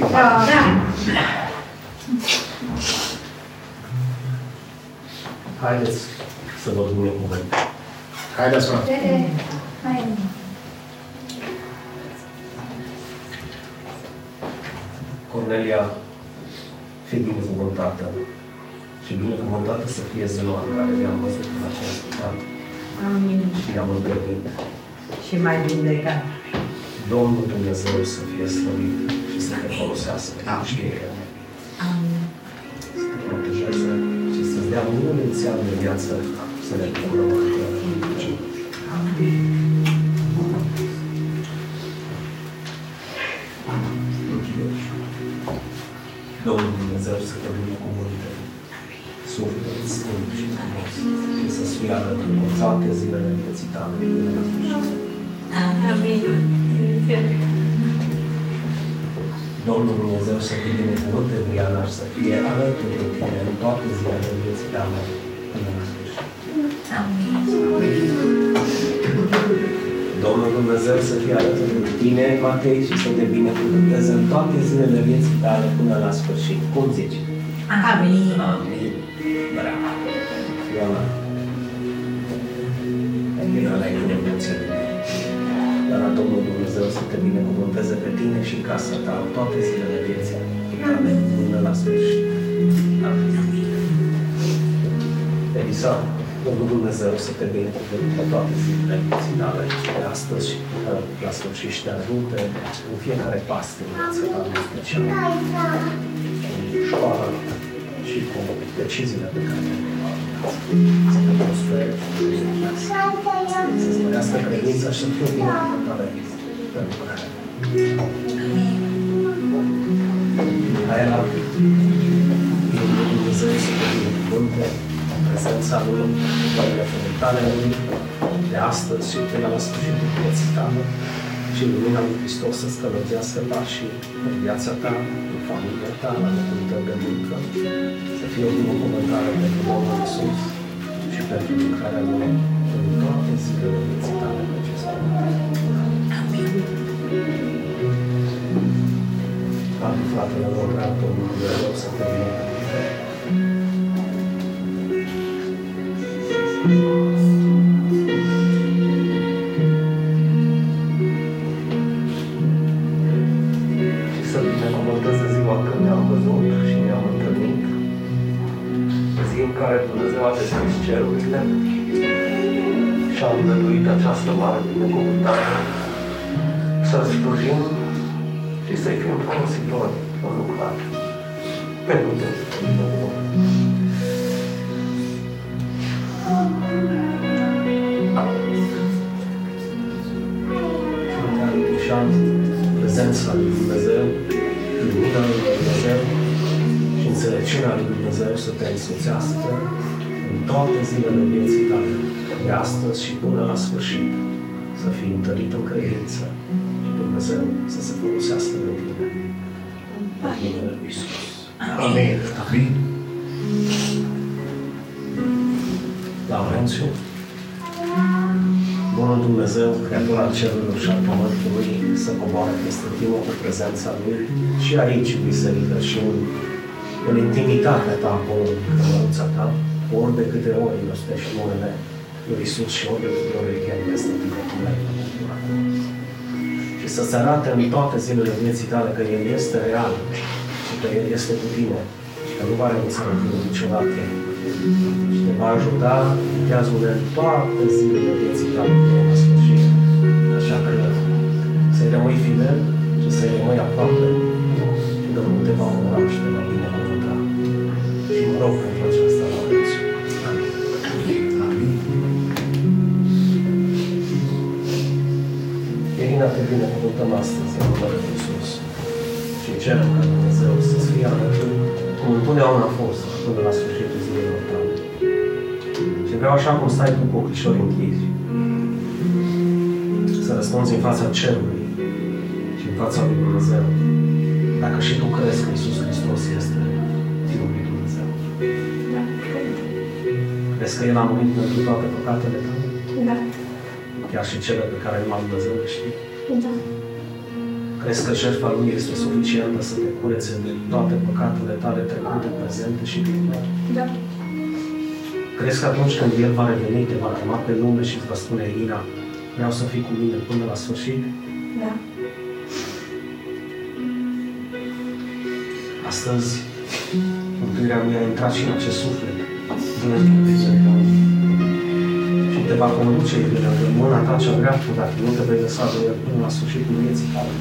Haideți să vă binecuvântăm. Haideți, frate. Cornelia, fii binecuvântată și binecuvântată să fie ziua în care ne-am văzut în acest an Amin. și ne-am întâlnit. Și mai vindecat. Domnul Dumnezeu să fie slăvit și să te folosească în știrea Amin. să te protejeze și să-ți dea mulți ani de viață să ne bucurăm că Domnul Dumnezeu să te binecuvânte suflet sfânt și frumos și să-ți fie alături cu toate zilele vieții tale până la sfârșit. Amin. Domnul Dumnezeu să te binecuvânte, Diana, și să fie alături de tine în toate zilele vieții tale până la sfârșit. Domnul Dumnezeu să fie alături de tine, Matei, și să te binecuvânteze în toate zilele vieții tale până la sfârșit. Cum zici? Amin. Amin. Bravo. Ioana. Ioana la inundație. Dar Domnul Dumnezeu să te binecuvânteze pe tine și casa ta în toate zilele vieții tale până la sfârșit. Amin. Elisa, Domnul Dumnezeu să te binecuvânteze toate zilele vieții tale de astăzi și până la sfârșit și te ajute în fiecare pas din viața ta, în special în școală și cu deciziile pe care le luat. Să te prospere, să-ți mărească credința și să fie binecuvântare pentru care. Mihaela, Domnul Dumnezeu să te binecuvânte în prezența Lui, în toate tale Lui, de astăzi și până la sfârșitul vieții tale și lumina lui Hristos să scălăgească pașii în viața ta, în familia ta, la locul tău de muncă, să fie o binecuvântare pentru Domnul Iisus și pentru lucrarea Lui în toate zilele vieții tale pe acest pământ. Amin. Fratele lor, Domnul Dumnezeu să te cerurile și a îngăduit această mare binecuvântare să slujim și să-i fim folositori în lucrare. Pentru Dumnezeu. Suntem prezența lui Dumnezeu, lumina lui Dumnezeu și înțelepciunea lui Dumnezeu să te însoțească în toate zilele vieții tale, de astăzi și până la sfârșit, să fii întărit în credință și Dumnezeu să se folosească de tine. În numele Lui Iisus. Amin. Amin. Laurențiu, Bunul Dumnezeu, Creator al cerurilor și al pământului, să coboare peste tine cu prezența Lui și aici, în biserică, și în, în intimitatea ta, acolo, în cămăruța ta, ori de câte ori rostești numele Lui Isus și ori de câte ori îl chemi peste tine, cum l-ai făcut acum. Și să-ți arate în toate zilele vieții tale că El este real și că El este cu tine și că nu va renunța în tine niciodată și te va ajuta, viteazul în toate zilele vieții tale până la sfârșit. Așa că să-i rămâi fidel și să-i rămâi aproape și Domnul te va onora și te va binecuvânta. Și mă rog pentru aceasta Irina, te binecuvântăm astăzi în numele Lui Iisus și cerem ca Dumnezeu să-ți fie alături cum întotdeauna a fost până la sfârșitul zilelor tale. Și vreau așa cum stai tu cu ochișori închiși să răspunzi în fața cerului și în fața lui Dumnezeu. Dacă și tu crezi că Iisus Hristos este Fiul lui Dumnezeu. Crezi că El a murit pentru toate păcatele tale? Da. Chiar și cele pe care numai Dumnezeu le știe? Da. Crezi că jertfa Lui este suficientă să te curețe de toate păcatele tale trecute, prezente și viitoare? Da. Crezi că atunci când El va reveni, te va chema pe lume și îți va spune, Ira, vreau să fii cu mine până la sfârșit? Da. Astăzi, mântuirea Lui a intrat și în acest suflet. Dumnezeu și te va conduce bine în mâna ta cea dreaptă, dacă nu te vei lăsa de El până la sfârșitul vieții tale.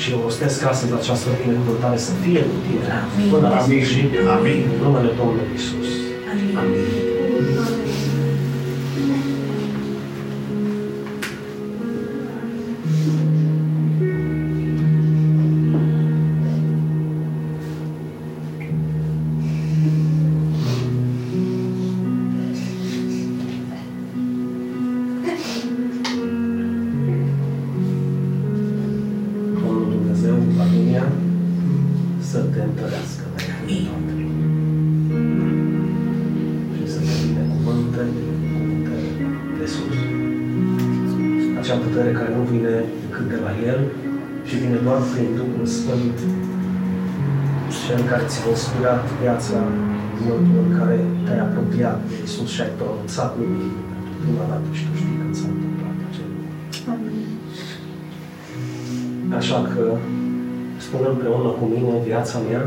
Și eu rostesc astăzi această binecuvântare să fie cu tine până la sfârșit. Amin. În numele Domnului Isus. Amin. Domnul Duhul Sfânt, cel care ți-a inspirat viața în momentul în care te-ai apropiat de Iisus și ai pronunțat numele pentru prima dată și tu știi când s-a întâmplat acel lucru. Așa că spune împreună cu mine viața mea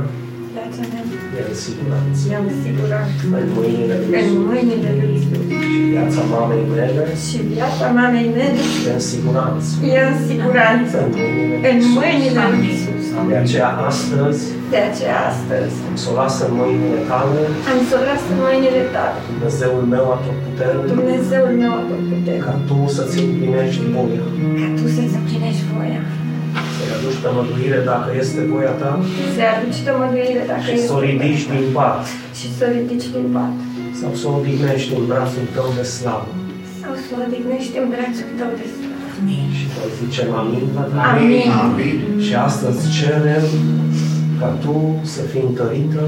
Viața mea. e în siguranță. I-am sigurat În mâinile lui în Iisus. mâinile lui Isus. Și viața mamei mele Și viața mamei mele e în siguranță. e în siguranță În mâinile lui în Iisus. mâinile lui Isus. De aceea astăzi De aceea astăzi îmi să o las în mâinile tale, am să o las în mâinile tale. Dumnezeul meu atotputernic, Dumnezeul meu atotputernic. ca Tu să-ți împlinești voia. Ca tu să-ți împlinești voia. Să-i aduci tămăduire dacă este voia Ta Să-i aduci tămăduire dacă și este să o ridici din pat și să o ridici din pat. sau să o odihnești în brațul Tău de slavă. Sau să o odihnești în brațul tău de slavă. Și să zicem amin la Tine. Amin. Amin. Și astăzi cerem ca Tu să fii întărită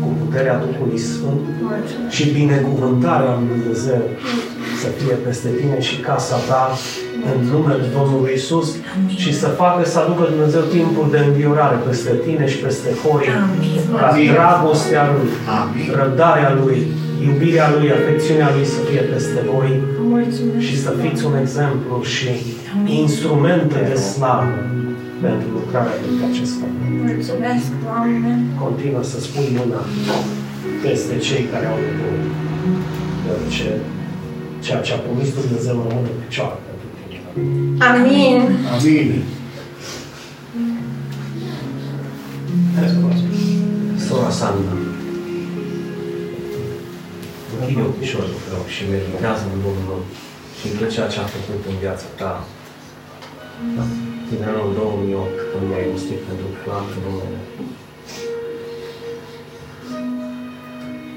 cu puterea Duhului Sfânt Mulțumesc. și binecuvântarea lui Dumnezeu să fie peste tine și casa ta în numele Domnului Isus și să facă să aducă Dumnezeu timpul de înviorare peste tine și peste hoi, ca Amin. dragostea Lui, Amin. răbdarea Lui, iubirea Lui, afecțiunea Lui să fie peste voi Mulțumesc. și să fiți un exemplu și instrumente de slavă pentru lucrarea lui pe acest pământ. Mulțumesc, Doamne. Continuă să spui mâna peste cei care au nevoie. Deoarece ceea ce a promis Dumnezeu rămâne în picioare pentru tine. Amin. Amin. Sora Sandra, închide ochișorul tău și meditează în Domnul și în tot ceea ce a făcut în viața ta. Din anul 2008, când m-ai gustit pentru prima dată numele.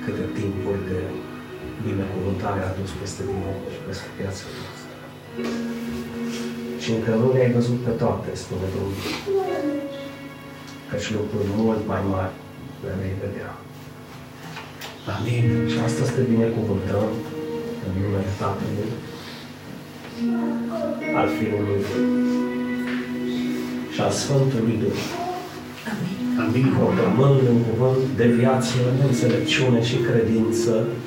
Câte timpuri de binecuvântare a adus peste tine și peste viața noastră. Și încă nu le-ai văzut pe toate, spune Domnul. Căci lucruri mult mai mari le vei vedea. Amin. Și astăzi te binecuvântăm în numele Tatălui, al Fiului și al Sfântului Duh. Amin. Proclamând un cuvânt de viață, de înțelepciune și credință și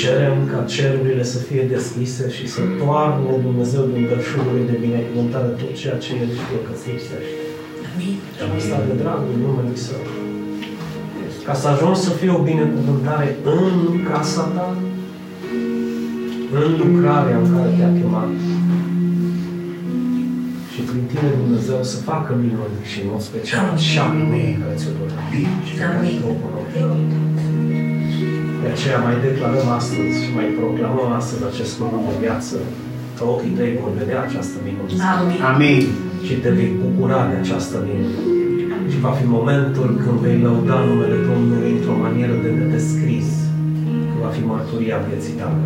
cerem ca cerurile să fie deschise și să toarne Dumnezeu din belșugului de binecuvântare tot ceea ce El știe că se lipsește. Și asta de dragul numelui Său. Ca să ajungi să fie o binecuvântare în casa ta, în lucrarea în care te-a chemat. Și prin tine Dumnezeu să facă minuni și în mod special așa minuni care ți-o dorești și De aceea mai declarăm astăzi și mai proclamăm astăzi acest cuvânt de viață, că ochii tăi vor vedea această minune Amin. și te vei bucura de această minune. Și va fi momentul când vei lăuda numele Domnului într-o manieră de nedescris, că va fi mărturia vieții tale.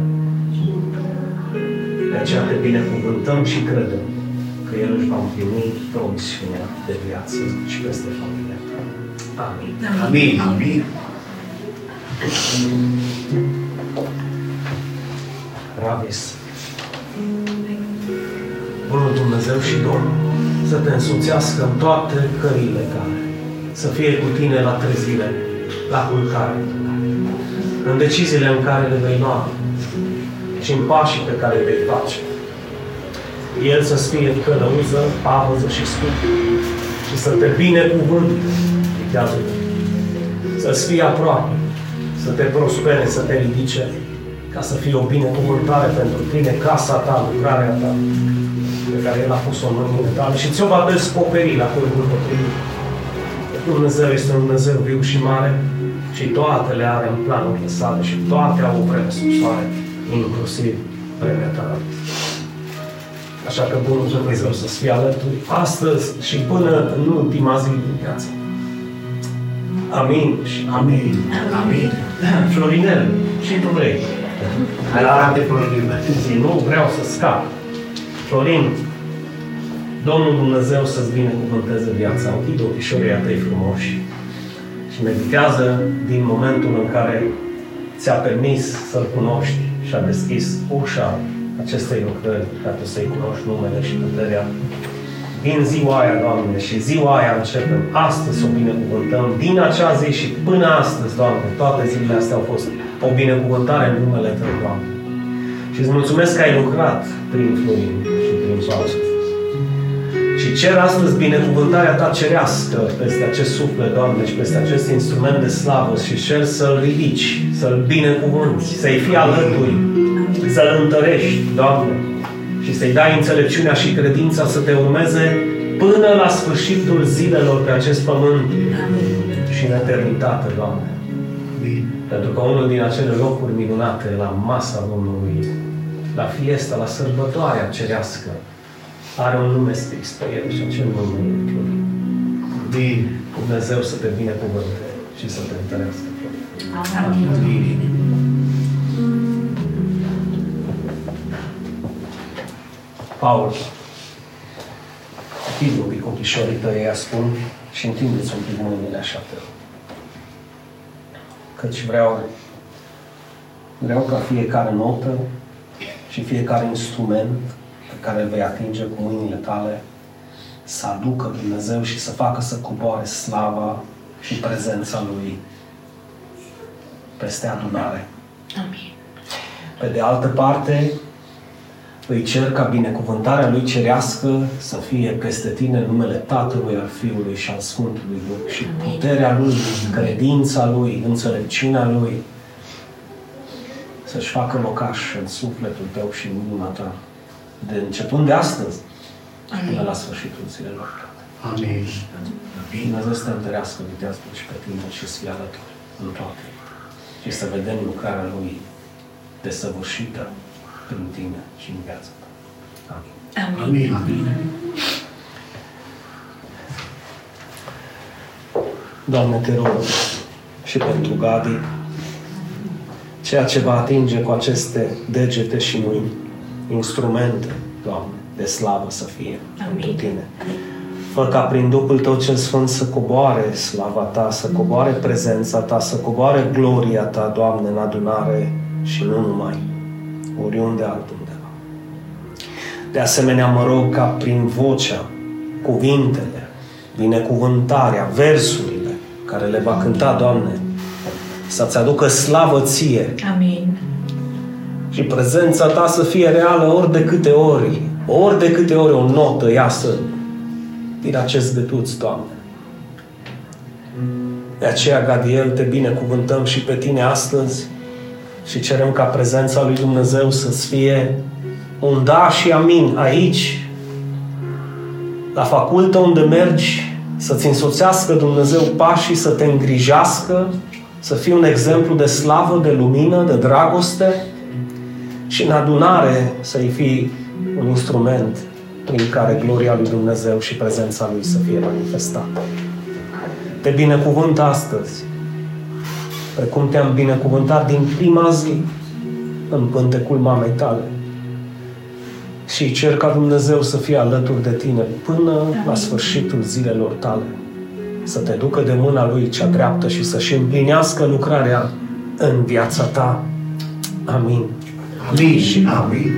De aceea te binecuvântăm și credem că El își va împlini promisiunea de viață și peste familia ta. Amin. Amin. Amin. Ravis. Bunul Dumnezeu și Domnul să te însuțească în toate cările tale. Să fie cu tine la trezire, la culcare, în deciziile în care le vei lua și în pașii pe care le vei face. El să-ți fie călăuză, pavăză și scup și să te binecuvânte, dictează să-ți fie aproape, să te prospere, să te ridice, ca să fie o binecuvântare pentru tine, casa ta, lucrarea ta, pe care El a pus-o în mâinile tale și ți-o va descoperi la curbul potrivit. Dumnezeu este un Dumnezeu viu și mare și toate le are în planul sale și toate au o vreme sub soare, inclusiv vremea ta. Așa că Bunul Dumnezeu să-ți fie alături astăzi și până în ultima zi din viață. Amin și Amin. Amin. Florinel, și tu vrei. Hai la alte probleme. Zi, nu vreau să scap. Florin, Domnul Dumnezeu să-ți binecuvânteze viața. Închide ochișorii tăi frumoși și meditează din momentul în care ți-a permis să-L cunoști și a deschis ușa acestei lucrări ca tu să-i cunoști numele și puterea. Din ziua aia, Doamne, și ziua aia începem. Astăzi să o binecuvântăm. Din acea zi și până astăzi, Doamne, toate zilele astea au fost o binecuvântare în numele Tău, Doamne. Și îți mulțumesc că ai lucrat prin Florin și prin Paul. Și cer astăzi binecuvântarea Ta cerească peste acest suflet, Doamne, și peste acest instrument de slavă și cer să-L ridici, să-L binecuvânti, să-i fii alături, să-L întărești, Doamne, și să-i dai înțelepciunea și credința să te urmeze până la sfârșitul zilelor pe acest pământ și în eternitate, Doamne. Amin. Pentru că unul din acele locuri minunate la masa Domnului, la fiesta, la sărbătoarea cerească, are un nume scris pe el și acel nume e Florin. Amin. Dumnezeu să te binecuvânte și să te întărească. Amin. Amin. Paul, închide un pic ochișorii tăi, ea spun, și întindeți un pic mâinile așa pe rog. Căci vreau, vreau ca fiecare notă și fiecare instrument pe care îl vei atinge cu mâinile tale să aducă Dumnezeu și să facă să coboare slava și prezența Lui peste adunare. Amin. Pe de altă parte, îi cer ca binecuvântarea Lui cerească să fie peste tine în numele Tatălui, al Fiului și al Sfântului Duh și puterea Lui, credința Lui, înțelepciunea Lui să-și facă locaș în sufletul tău și în inima ta, de începând de astăzi până la sfârșitul zilelor. Amin. Dumnezeu să te întărească, vitează și pe tine și să fie alături în toate. Și să vedem lucrarea Lui desăvârșită prin tine și în viața ta. Amin. Amin. Amin. Doamne, te rog și pentru Gadi, ceea ce va atinge cu aceste degete și mâini, instrumente, Doamne, de slavă să fie pentru Tine. Fă ca prin Duhul Tău cel Sfânt să coboare slava Ta, să coboare prezența Ta, să coboare gloria Ta, Doamne, în adunare și nu numai, oriunde altundeva. De asemenea, mă rog ca prin vocea, cuvintele, binecuvântarea, versurile care le va cânta, Doamne, să-ți aducă slavă Ție Amin. și prezența Ta să fie reală ori de câte ori, ori de câte ori o notă iasă din acest gâtuț, Doamne. De aceea, Gadiel, te binecuvântăm și pe Tine astăzi și cerem ca prezența lui Dumnezeu să-ți fie un da și amin aici, la facultă unde mergi, să-ți însoțească Dumnezeu pașii, să te îngrijească, să fii un exemplu de slavă, de lumină, de dragoste și în adunare să-i fii un instrument prin care gloria lui Dumnezeu și prezența lui să fie manifestată. Te binecuvânt astăzi, precum te-am binecuvântat din prima zi în pântecul mamei tale. Și cer ca Dumnezeu să fie alături de tine până la sfârșitul zilelor tale. Să te ducă de mâna Lui cea dreaptă și să-și împlinească lucrarea în viața ta. Amin. Amin și amin.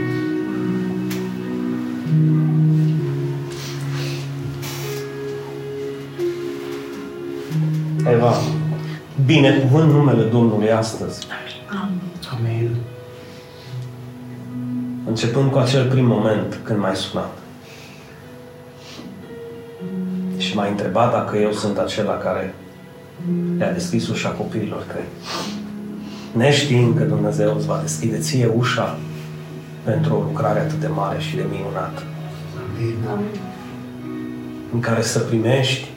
Eva, binecuvânt numele Domnului astăzi. Amin. Începând cu acel prim moment când m-ai sunat. Și m-ai întrebat dacă eu sunt acela care le-a deschis ușa copiilor tăi. Neștiind că Dumnezeu îți va deschide ție ușa pentru o lucrare atât de mare și de minunată. Amin. în care să primești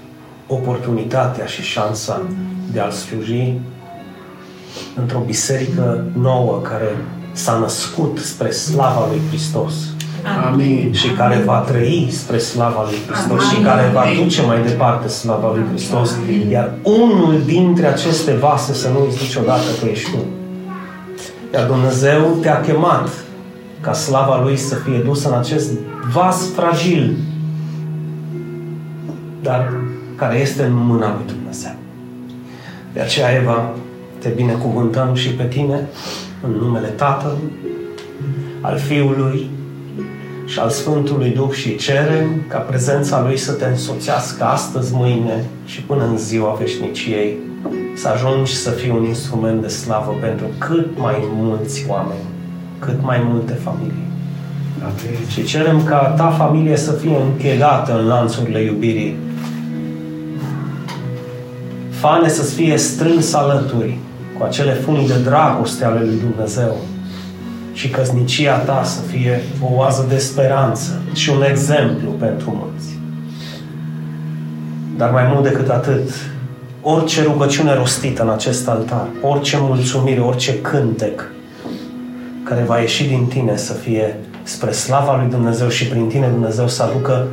oportunitatea și șansa de a-L sluji într-o biserică nouă care s-a născut spre slava lui Hristos Amin. și care va trăi spre slava lui Hristos și care va duce mai departe slava lui Hristos. Iar unul dintre aceste vase să nu uiți niciodată că ești tu. Iar Dumnezeu te-a chemat ca slava Lui să fie dusă în acest vas fragil, dar care este în mâna lui Dumnezeu. De aceea, Eva, te binecuvântăm și pe tine în numele Tatălui, al Fiului și al Sfântului Duh și cerem ca prezența Lui să te însoțească astăzi, mâine și până în ziua veșniciei, să ajungi să fii un instrument de slavă pentru cât mai mulți oameni, cât mai multe familii. Amin. Și cerem ca ta familie să fie închegată în lanțurile iubirii. Fane să fie strâns alături cu acele funii de dragoste ale lui Dumnezeu și căsnicia ta să fie o oază de speranță și un exemplu pentru mulți. Dar mai mult decât atât, orice rugăciune rostită în acest altar, orice mulțumire, orice cântec care va ieși din tine să fie spre slava lui Dumnezeu și prin tine Dumnezeu să aducă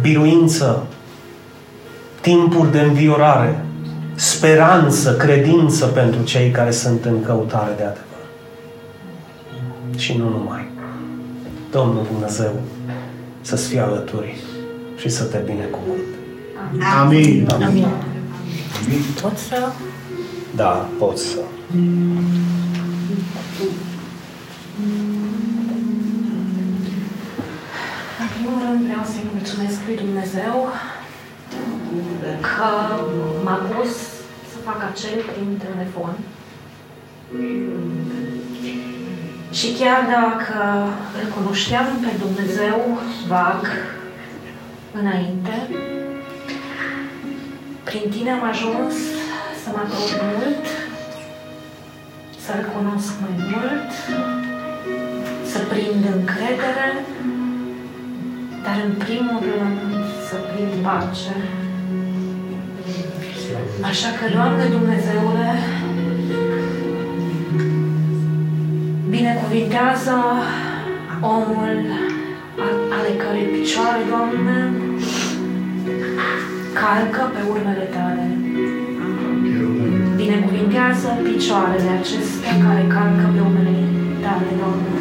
biruință, timpuri de înviorare, speranță, credință pentru cei care sunt în căutare de adevăr. Și nu numai. Domnul Dumnezeu să-ți fie alături și să te binecuvânt. Amin. Amin. Pot să... Da, poți să. În primul rând vreau să-i mulțumesc lui Dumnezeu că m-a pus să fac acel prim telefon. Și chiar dacă îl cunoșteam pe Dumnezeu vag înainte, prin tine am ajuns să mă apropi mult, să-L cunosc mai mult, să prind încredere, dar în primul rând să prind pace. Așa că, Doamne Dumnezeule, binecuvintează omul a- ale cărei picioare, Doamne, calcă pe urmele Tale. Binecuvintează picioarele acestea care calcă pe urmele Tale, Doamne.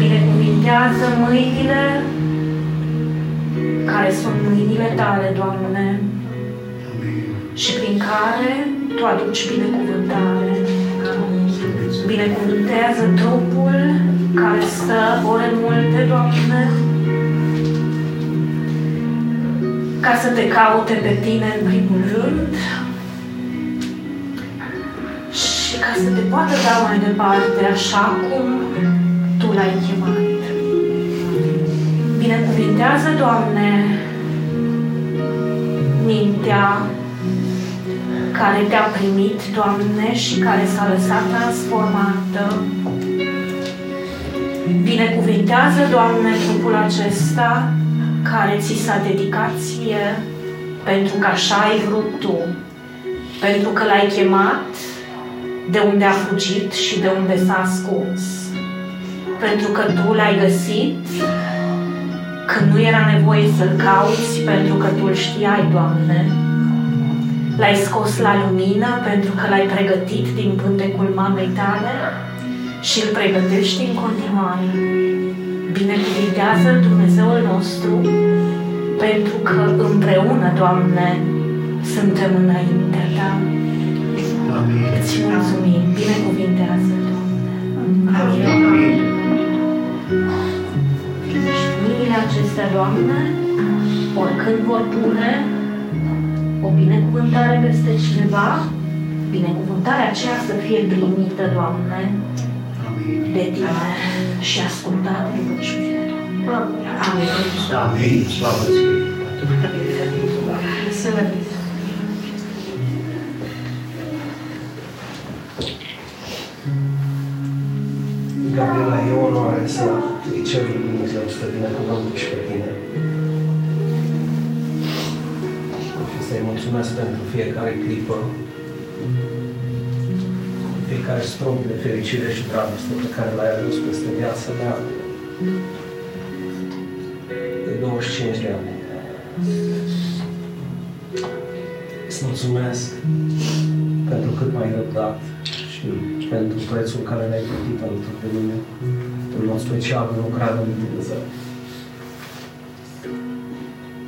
Binecuvintează mâinile care sunt mâinile Tale, Doamne, și prin care Tu aduci binecuvântare. Binecuvântează trupul care stă ore multe, Doamne, ca să te caute pe Tine în primul rând și ca să te poată da mai departe așa cum Tu l-ai chemat. Binecuvintează, Doamne, mintea care te-a primit, Doamne, și care s-a lăsat transformată. Binecuvintează, Doamne, trupul acesta care ți s-a dedicat ție pentru că așa ai vrut Tu, pentru că l-ai chemat de unde a fugit și de unde s-a ascuns, pentru că Tu l-ai găsit când nu era nevoie să-L cauți, pentru că Tu îl știai, Doamne, L-ai scos la lumină pentru că l-ai pregătit din pântecul mamei tale și îl pregătești în continuare. Binecuvintează Dumnezeul nostru pentru că împreună, Doamne, suntem înaintea Ta. Amin. Îți mulțumim. Binecuvintează, Doamne. Amin. Amin. Și acestea, Doamne, oricând vor pune, o binecuvântare peste cineva, binecuvântarea aceea să fie primită, Doamne, Amin. de Tine și ascultată rugăciunile. Amin. Amin. Slavă ție. Să vă Gabriela, e o onoare să îi cer lui Dumnezeu să te binecuvânte și pe tine. Să-i mulțumesc pentru fiecare clipă, fiecare strop de fericire și dragoste pe care l-ai adus peste viața mea de 25 de ani. Îți mulțumesc pentru cât m-ai răbdat și pentru prețul care l-ai plătit alături de mine, în mod special în lucrarea lui Dumnezeu.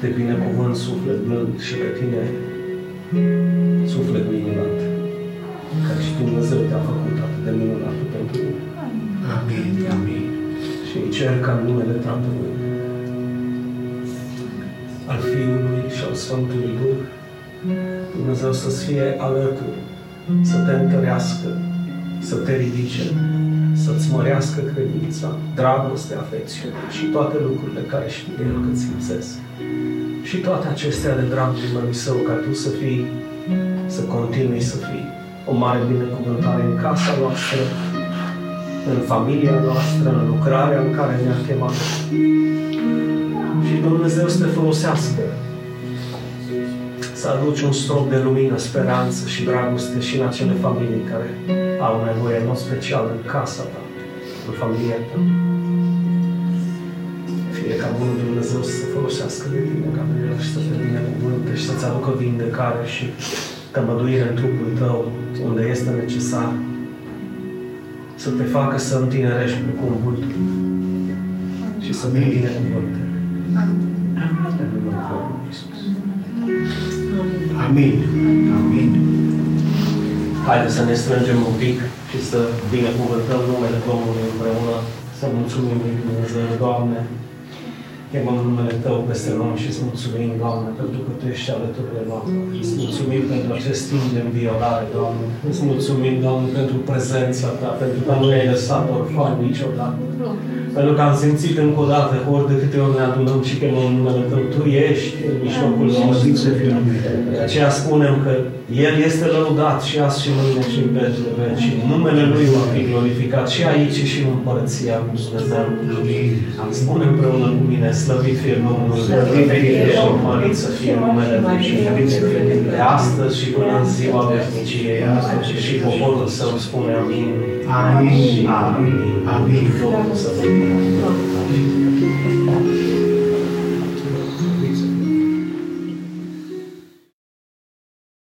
Te binecuvânt suflet blând și pe tine suflet minunat, care și Dumnezeu te-a făcut atât de minunat pentru mine. Amin. Amin. Și îi cer ca în numele Tatălui, al Fiului și al Sfântului Duh, Dumnezeu să-ți fie alături, să te întărească, să te ridice, să-ți mărească credința, dragoste, afecțiune și toate lucrurile care știe El că ți lipsesc. Și toate acestea de dragul lui Său, ca tu să fii, să continui să fii o mare binecuvântare în casa noastră, în familia noastră, în lucrarea în care ne-a chemat. Și Dumnezeu să te folosească să aduci un strop de lumină, speranță și dragoste și în acele familii care au nevoie, în mod special, în casa ta, în familia ta. Fie ca Bunul Dumnezeu să se folosească de tine, Gabriel, și să te binecuvânte și să-ți aducă vindecare și tămăduire în trupul tău, unde este necesar, să te facă să întinerești precum vultul și să te binecuvânte. În numele Domnului Iisus. Amin. Amin. Haideți să ne strângem un pic și să binecuvântăm numele Domnului împreună, să mulțumim lui Dumnezeu, Doamne. Chemăm numele Tău peste noi și îți mulțumim, Doamne, pentru că Tu ești alături de noi. Îți mulțumim pentru acest timp de înviolare, Doamne. Îți mulțumim, Doamne, pentru prezența Ta, pentru că nu ne-ai lăsat orfani niciodată. Pentru că am simțit încă o dată, ori de câte ori ne adunăm și chemăm numele Tău, Tu ești în mijlocul nostru. Slăvit să fie numele De aceea spunem că El este lăudat și azi și mâine și în vecii veci. Numele Lui va fi glorificat și aici și în Împărăția lui Dumnezeu. Amin. Spune împreună cu mine, slăvit fie Domnul, slăvit fie și mărit să fie numele Lui și de astăzi și până în ziua veșniciei. Și poporul său spune amin. Amin. Amin. Amin. Domnul să vă binecuvânteze.